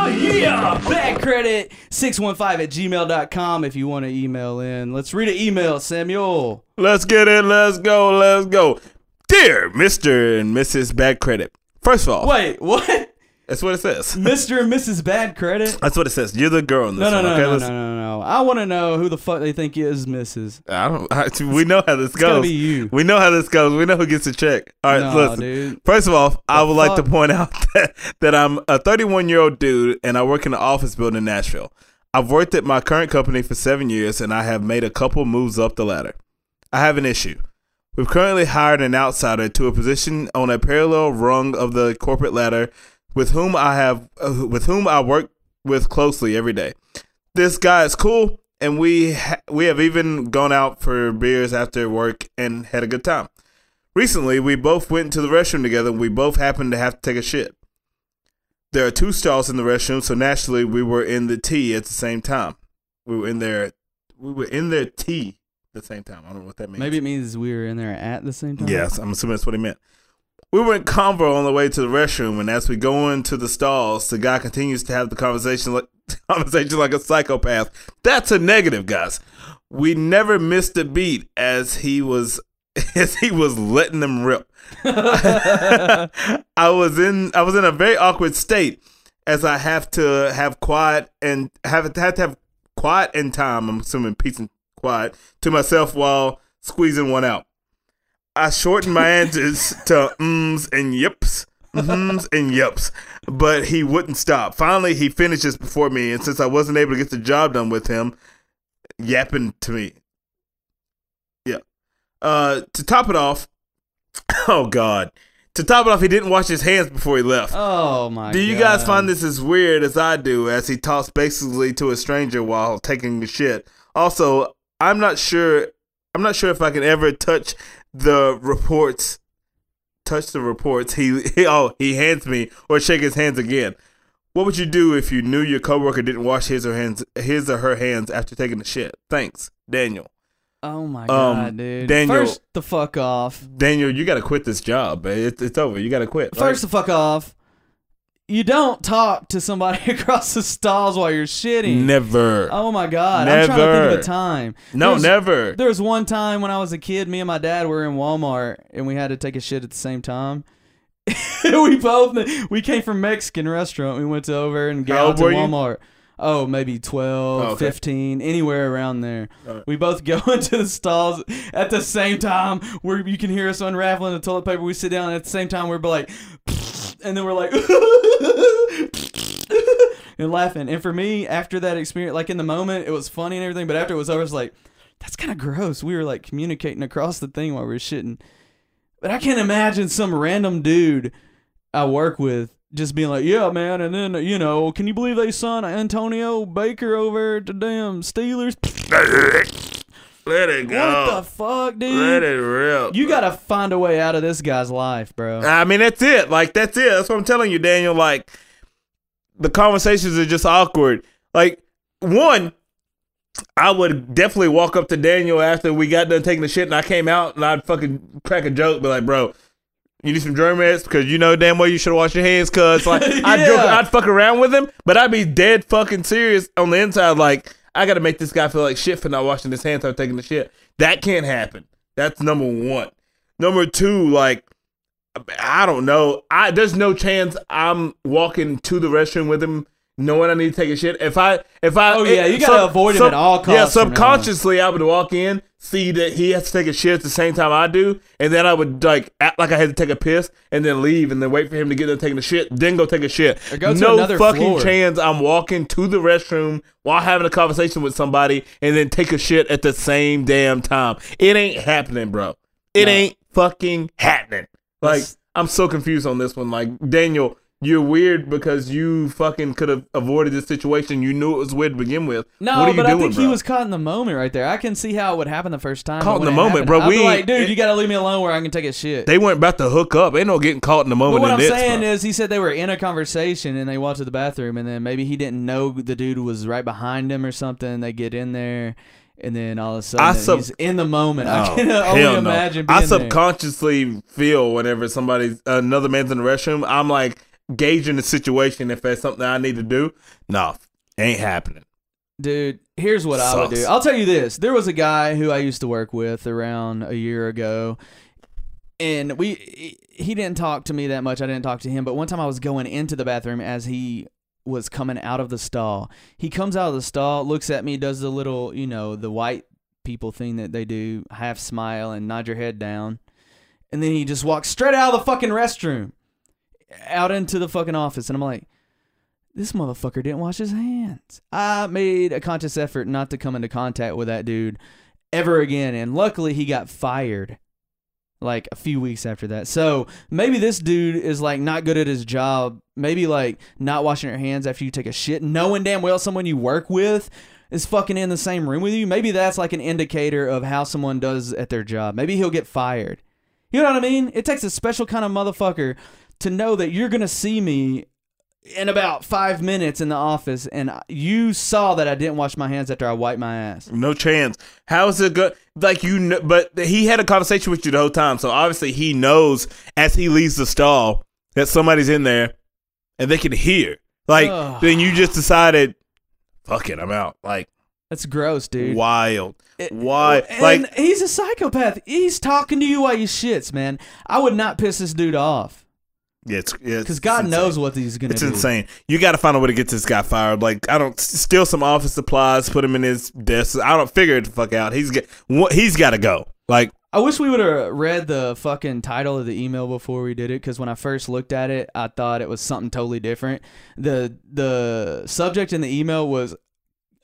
Oh, yeah. Bad credit 615 at gmail.com if you want to email in. Let's read an email, Samuel. Let's get it. Let's go. Let's go. Dear Mr. and Mrs. Bad Credit. First of all, Wait, what? That's what it says. *laughs* Mr. and Mrs. Bad Credit? That's what it says. You're the girl in this No, no, one. no, okay, no, no, let's- no, no. I want to know who the fuck they think is Mrs. I don't. I, we know how this gotta goes. be you. We know how this goes. We know who gets the check. All right, Nah, listen. dude. First of all, I would like to fuck? point *laughs* out that, that I'm a 31 year old dude and I work in an office building in Nashville. I've worked at my current company for seven years and I have made a couple moves up the ladder. I have an issue. We've currently hired an outsider to a position on a parallel rung of the corporate ladder, with whom I have, uh, with whom I work with closely every day. This guy is cool, and we ha- we have even gone out for beers after work and had a good time. Recently, we both went to the restroom together. and We both happened to have to take a shit. There are two stalls in the restroom, so naturally we were in the T at the same time. We were in there. We were in their T at the same time. I don't know what that means. Maybe it means we were in there at the same time. Yes, I'm assuming that's what he meant. We were in convo on the way to the restroom, and as we go into the stalls, the guy continues to have the conversation like *laughs* conversation like a psychopath. That's a negative, guys. We never missed a beat as he was *laughs* as he was letting them rip. *laughs* I was in I was in a very awkward state as I have to have quiet and have have to have quiet and time. I'm assuming peace and quiet to myself while squeezing one out. I shortened my answers to ums and yips, ums and yips, but he wouldn't stop. Finally, he finishes before me, and since I wasn't able to get the job done with him, yapping to me. Yeah. Uh, to top it off, *coughs* oh god, to top it off, he didn't wash his hands before he left. Oh my Do you God. guys find this as weird as I do as he talks basically to a stranger while taking a shit? Also, I'm not sure I'm not sure if I can ever touch the reports touch the reports he, he oh he hands me or shake his hands again. What would you do if you knew your coworker didn't wash his or hands his or her hands after taking a shit? Thanks, Daniel. Oh my Um, god, dude. Daniel- First the fuck off. Daniel, you got to quit this job. man. It's, it's over. You got to quit. First the fuck off. You don't talk to somebody *laughs* across the stalls while you're shitting. never. Oh my god. I'm trying to think of Never. a time. no, There's- never. There was one time when I was a kid, me and my dad were in Walmart and we had to take a shit at the same time. *laughs* we both we came from Mexican restaurant. We went to over and got to you? Walmart. Oh, maybe 12, Oh, okay. 15, anywhere around there. Alright. We both *laughs* go into the stalls at the same time where you can hear us unraveling the toilet paper. We sit down at the same time we're like and then we're like *laughs* and laughing. And for me, after that experience, like in the moment, it was funny and everything, but after it was over, it's like, that's kind of gross. We were like communicating across the thing while we were shitting. But I can't imagine some random dude I work with just being like, yeah, man, and then you know, can you believe they signed Antonio Baker over to damn Steelers? *laughs* Let it go. What the fuck, dude? Let it rip. You gotta find a way out of this guy's life, bro. I mean, that's it. Like, that's it. That's what I'm telling you, Daniel. Like, the conversations are just awkward. Like, one, I would definitely walk up to Daniel after we got done taking the shit and I came out and I'd fucking crack a joke, be like, bro, you need some Germans because you know damn well you should washed your hands. Cause like *laughs* I'd joke, I'd fuck around with him, but I'd be dead fucking serious on the inside. Like I got to make this guy feel like shit for not washing his hands after taking the shit. That can't happen. That's number one. Number two, like I don't know. I there's no chance I'm walking to the restroom with him knowing I need to take a shit. If I if I Oh, yeah, you gotta avoid him at all costs now subconsciously I would walk in, see that he has to take a shit at the same time I do, and then I would like act like I had to take a piss and then leave and then wait for him to get done taking a shit, then go take a shit. No fucking floor. chance I'm walking to the restroom while having a conversation with somebody and then take a shit at the same damn time. It ain't happening, bro. It No. ain't fucking happening. Like That's- I'm so confused on this one. Like Daniel, you're weird because you fucking could have avoided this situation. You knew it was weird to begin with. No, what are you but doing, I think bro? he was caught in the moment right there. I can see how it would happen the first time. Caught in the moment, happened, bro. I'd We like, dude, you gotta leave me alone where I can take a shit. They weren't about to hook up. Ain't no getting caught in the But moment. what in I'm this, saying bro. is, he said they were in a conversation and they walked to the bathroom, and then maybe he didn't know the dude was right behind him or something. They get in there, and then all of a sudden I sub- he's in the moment. I Oh, can only no. imagine. Being I there. subconsciously feel whenever somebody's another man's in the restroom, I'm like gauging the situation if there's something I need to do. No, ain't happening. Dude, here's what I would do. I'll tell you this. There was a guy who I used to work with around a year ago. And we he didn't talk to me that much. I didn't talk to him, but one time I was going into the bathroom as he was coming out of the stall. He comes out of the stall, looks at me, does the little, you know, the white people thing that they do, half smile and nod your head down. And then he just walks straight out of the fucking restroom out into the fucking office. And I'm like, this motherfucker didn't wash his hands. I made a conscious effort not to come into contact with that dude ever again. And luckily, he got fired like a few weeks after that. So maybe this dude is like not good at his job. Maybe like not washing your hands after you take a shit, knowing damn well someone you work with is fucking in the same room with you. Maybe that's like an indicator of how someone does at their job. Maybe he'll get fired. You know what I mean? It takes a special kind of motherfucker to know that you're gonna see me in about five minutes in the office, and you saw that I didn't wash my hands after I wiped my ass. No chance. How is it good? Like you, know, but he had a conversation with you the whole time, so obviously he knows as he leaves the stall that somebody's in there, and they can hear. Like Ugh. then you just decided, fuck it, I'm out. Like That's gross, dude. wild. It- Why? And Like he's a psychopath. He's talking to you while you shits, man. I would not piss this dude off yeah, it's because God insane. knows what he's gonna do. It's do. insane. You got to find a way to get this guy fired. Like I don't steal some office supplies, put him in his desk. I don't figure it the fuck out. He's get he's got to go. Like I wish we would have read the fucking title of the email before we did it because when I first looked at it, I thought it was something totally different. the The subject in the email was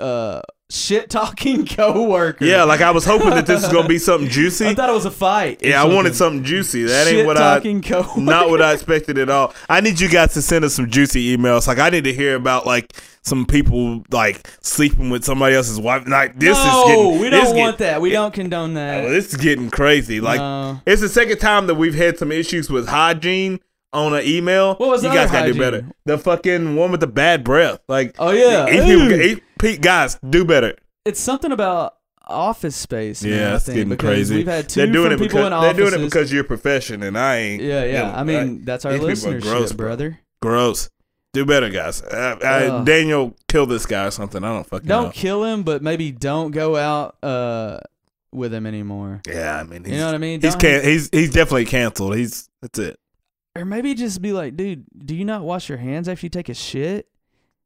uh shit talking *laughs* coworker. yeah, like I was hoping that this was gonna be *laughs* something juicy. I thought it was a fight. Yeah, I wanted something. juicy. That ain't what I. Coworker. Not what I expected at all. I need you guys to send us some juicy emails. Like I need to hear about like some people like sleeping with somebody else's wife. Like this no, is getting. we don't want that. We don't condone Oh, that. this is getting crazy. Like No. it's the second time that we've had some issues with hygiene on an email. What was the you guys gotta do better. hygiene? The fucking one with the bad breath. Like Oh, yeah. eight people, Ooh. Eight, pe- guys, do better. It's something about office space. man, I Yeah, it's think, getting crazy. We've had 2 they're doing it people because in they're doing it because you're a profession, and I ain't. yeah, yeah. you know, I mean, that's our these people are listenership, gross, bro. brother. gross. Do better, guys. Uh, I. Daniel, kill this guy or something. I don't fucking Don't know. kill him, but maybe don't go out uh, with him anymore. Yeah, I mean, he's, You know what I mean? he's can- he's he's definitely canceled. He's that's it. Or maybe just be like, dude, do you not wash your hands after you take a shit?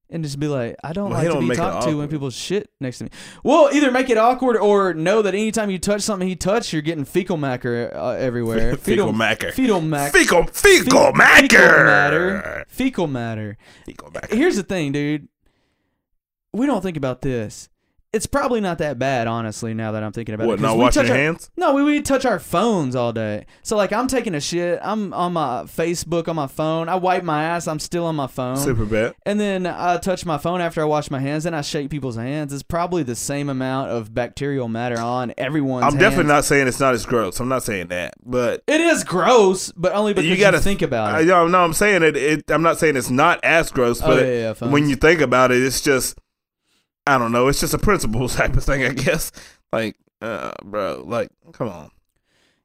And just be like, I don't Well, like to don't be talked to when people shit next to me. Well, either make it awkward or know that anytime you touch something he touched, you're getting fecal matter uh, everywhere. *laughs* Fecal matter. Fetal matter. Fecal fecal matter. Fecal matter. Fecal matter. Fecal matter. Here's the thing, dude. We don't think about this. It's probably not that bad, honestly. Now that I'm thinking about What, it, not we washing touch your our- hands? No, we, we touch our phones all day. So like, I'm taking a shit. I'm on my Facebook on my phone. I wipe my ass. I'm still on my phone. Super bad. And then I touch my phone after I wash my hands. Then I shake people's hands. It's probably the same amount of bacterial matter on everyone's. I'm definitely not saying it's not as gross. I'm not saying that, but It is gross, but only because you, you gotta think about I, it. no, no, I'm saying it, it. I'm not saying it's not as gross, Oh, but yeah, yeah, when you think about it, it's just, I don't know. It's just a principle *laughs* type of thing, I guess. Like, uh, bro, like, come on.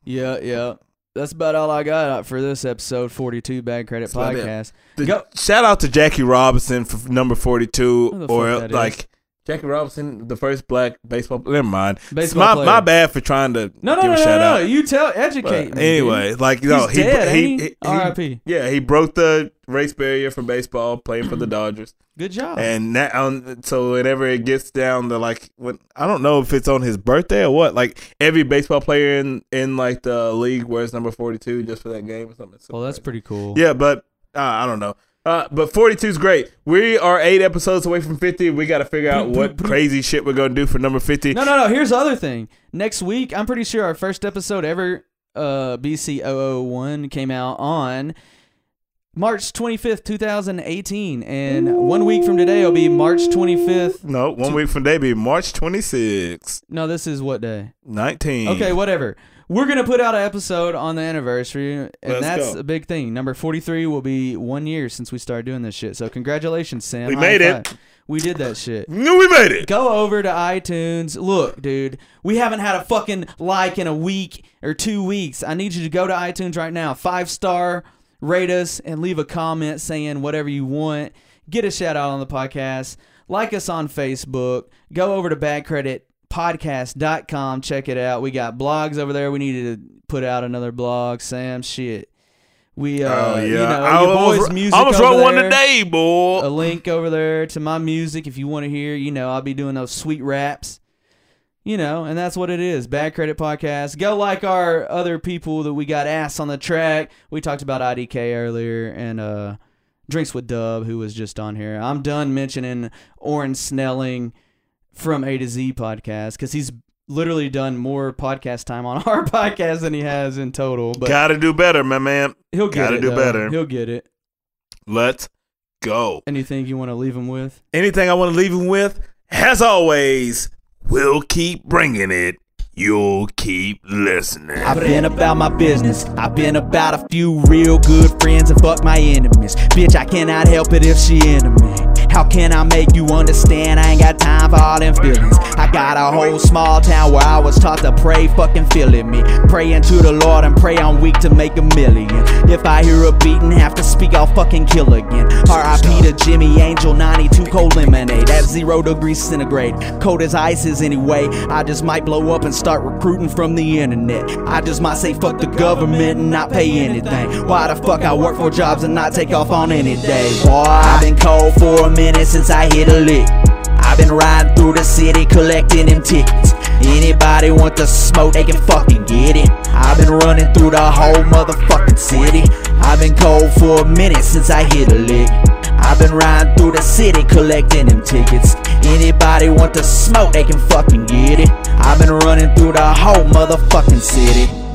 Yeah, yeah. That's about all I got for this episode 42 Bad Credit That's. Podcast. The- Go- Shout out to Jackie Robinson for number 42, or that is? like Jackie Robinson, the first black baseball. Never mind. Baseball my player. my bad for trying to No, no, give no, a no, no. You tell, But educate me. anyway, dude. like you know, He's he, dead, he, he? he- R.I.P. Yeah, he broke the race barrier for baseball, playing for the *clears throat* Dodgers, Good job. and that um, so whenever it gets down to like when I don't know if it's on his birthday or what, like every baseball player in in like the league wears number forty two just for that game or something. Well, that's pretty cool. Yeah, but uh, I don't know. Uh, but 42 is great. We are eight episodes away from 50. We got to figure out what crazy shit we're going to do for number 50. No, no, no. Here's the other thing. Next week, I'm pretty sure our first episode ever, uh, BC001, came out on March 25th, 2018. And one week from today will be March 25th. No, one week from today be March 26, No, this is what day? 19. Okay, whatever. We're gonna put out an episode on the anniversary, and Let's that's go. a big thing. Number forty-three will be one year since we started doing this shit. So congratulations, Sam. We High made it. five. We did that shit. No, *laughs* we made it. Go over to iTunes. Look, dude, we haven't had a fucking like in a week or two weeks. I need you to go to iTunes right now. Five star, rate us, and leave a comment saying whatever you want. Get a shout out on the podcast. Like us on Facebook. Go over to badcreditpodcast.com. Check it out. We got blogs over there. We needed to put out another blog. Sam, shit. We, uh, oh, yeah. you know, I your almost, boys' music I almost wrote one today, boy. a link over there to my music if you want to hear. You know, I'll be doing those sweet raps. You know, and that's what it is. Bad Credit Podcast. Go like our other people that we got ass on the track. We talked about IDK earlier and uh Drinks with Dub, who was just on here. I'm done mentioning Oren Snelling from A to Z podcast because he's literally done more podcast time on *laughs* our podcast than he has in total. But Gotta do better, my man. he'll get gotta it. do though. better. He'll get it. Let's go. Anything you want to leave him with? Anything I want to leave him with, as always, we'll keep bringing it. You'll keep listening. I've been about my business. I've been about a few real good friends and fuck my enemies. Bitch, I cannot help it if she me. How can I make you understand? I ain't got time for all them feelings. I got a whole small town where I was taught to pray, fucking feeling me. Praying to the Lord and pray I'm weak to make a million. If I hear a beat and have to speak, I'll fucking kill again. R.I.P. to Jimmy Angel 92 cold lemonade. At zero degrees centigrade. Cold as ice is anyway. I just might blow up and start recruiting from the internet. I just might say fuck the government and not pay anything. Why the fuck I work for jobs and not take off on any day? Boy, I've been cold for a minute since I hit a lick. I've been riding through the city collecting them tickets. Anybody want the smoke, they can fucking get it. I've been running through the whole motherfucking city. I've been cold for a minute since I hit a lick. I've been riding through the city collecting them tickets. Anybody want the smoke, they can fucking get it. I've been running through the whole motherfucking city.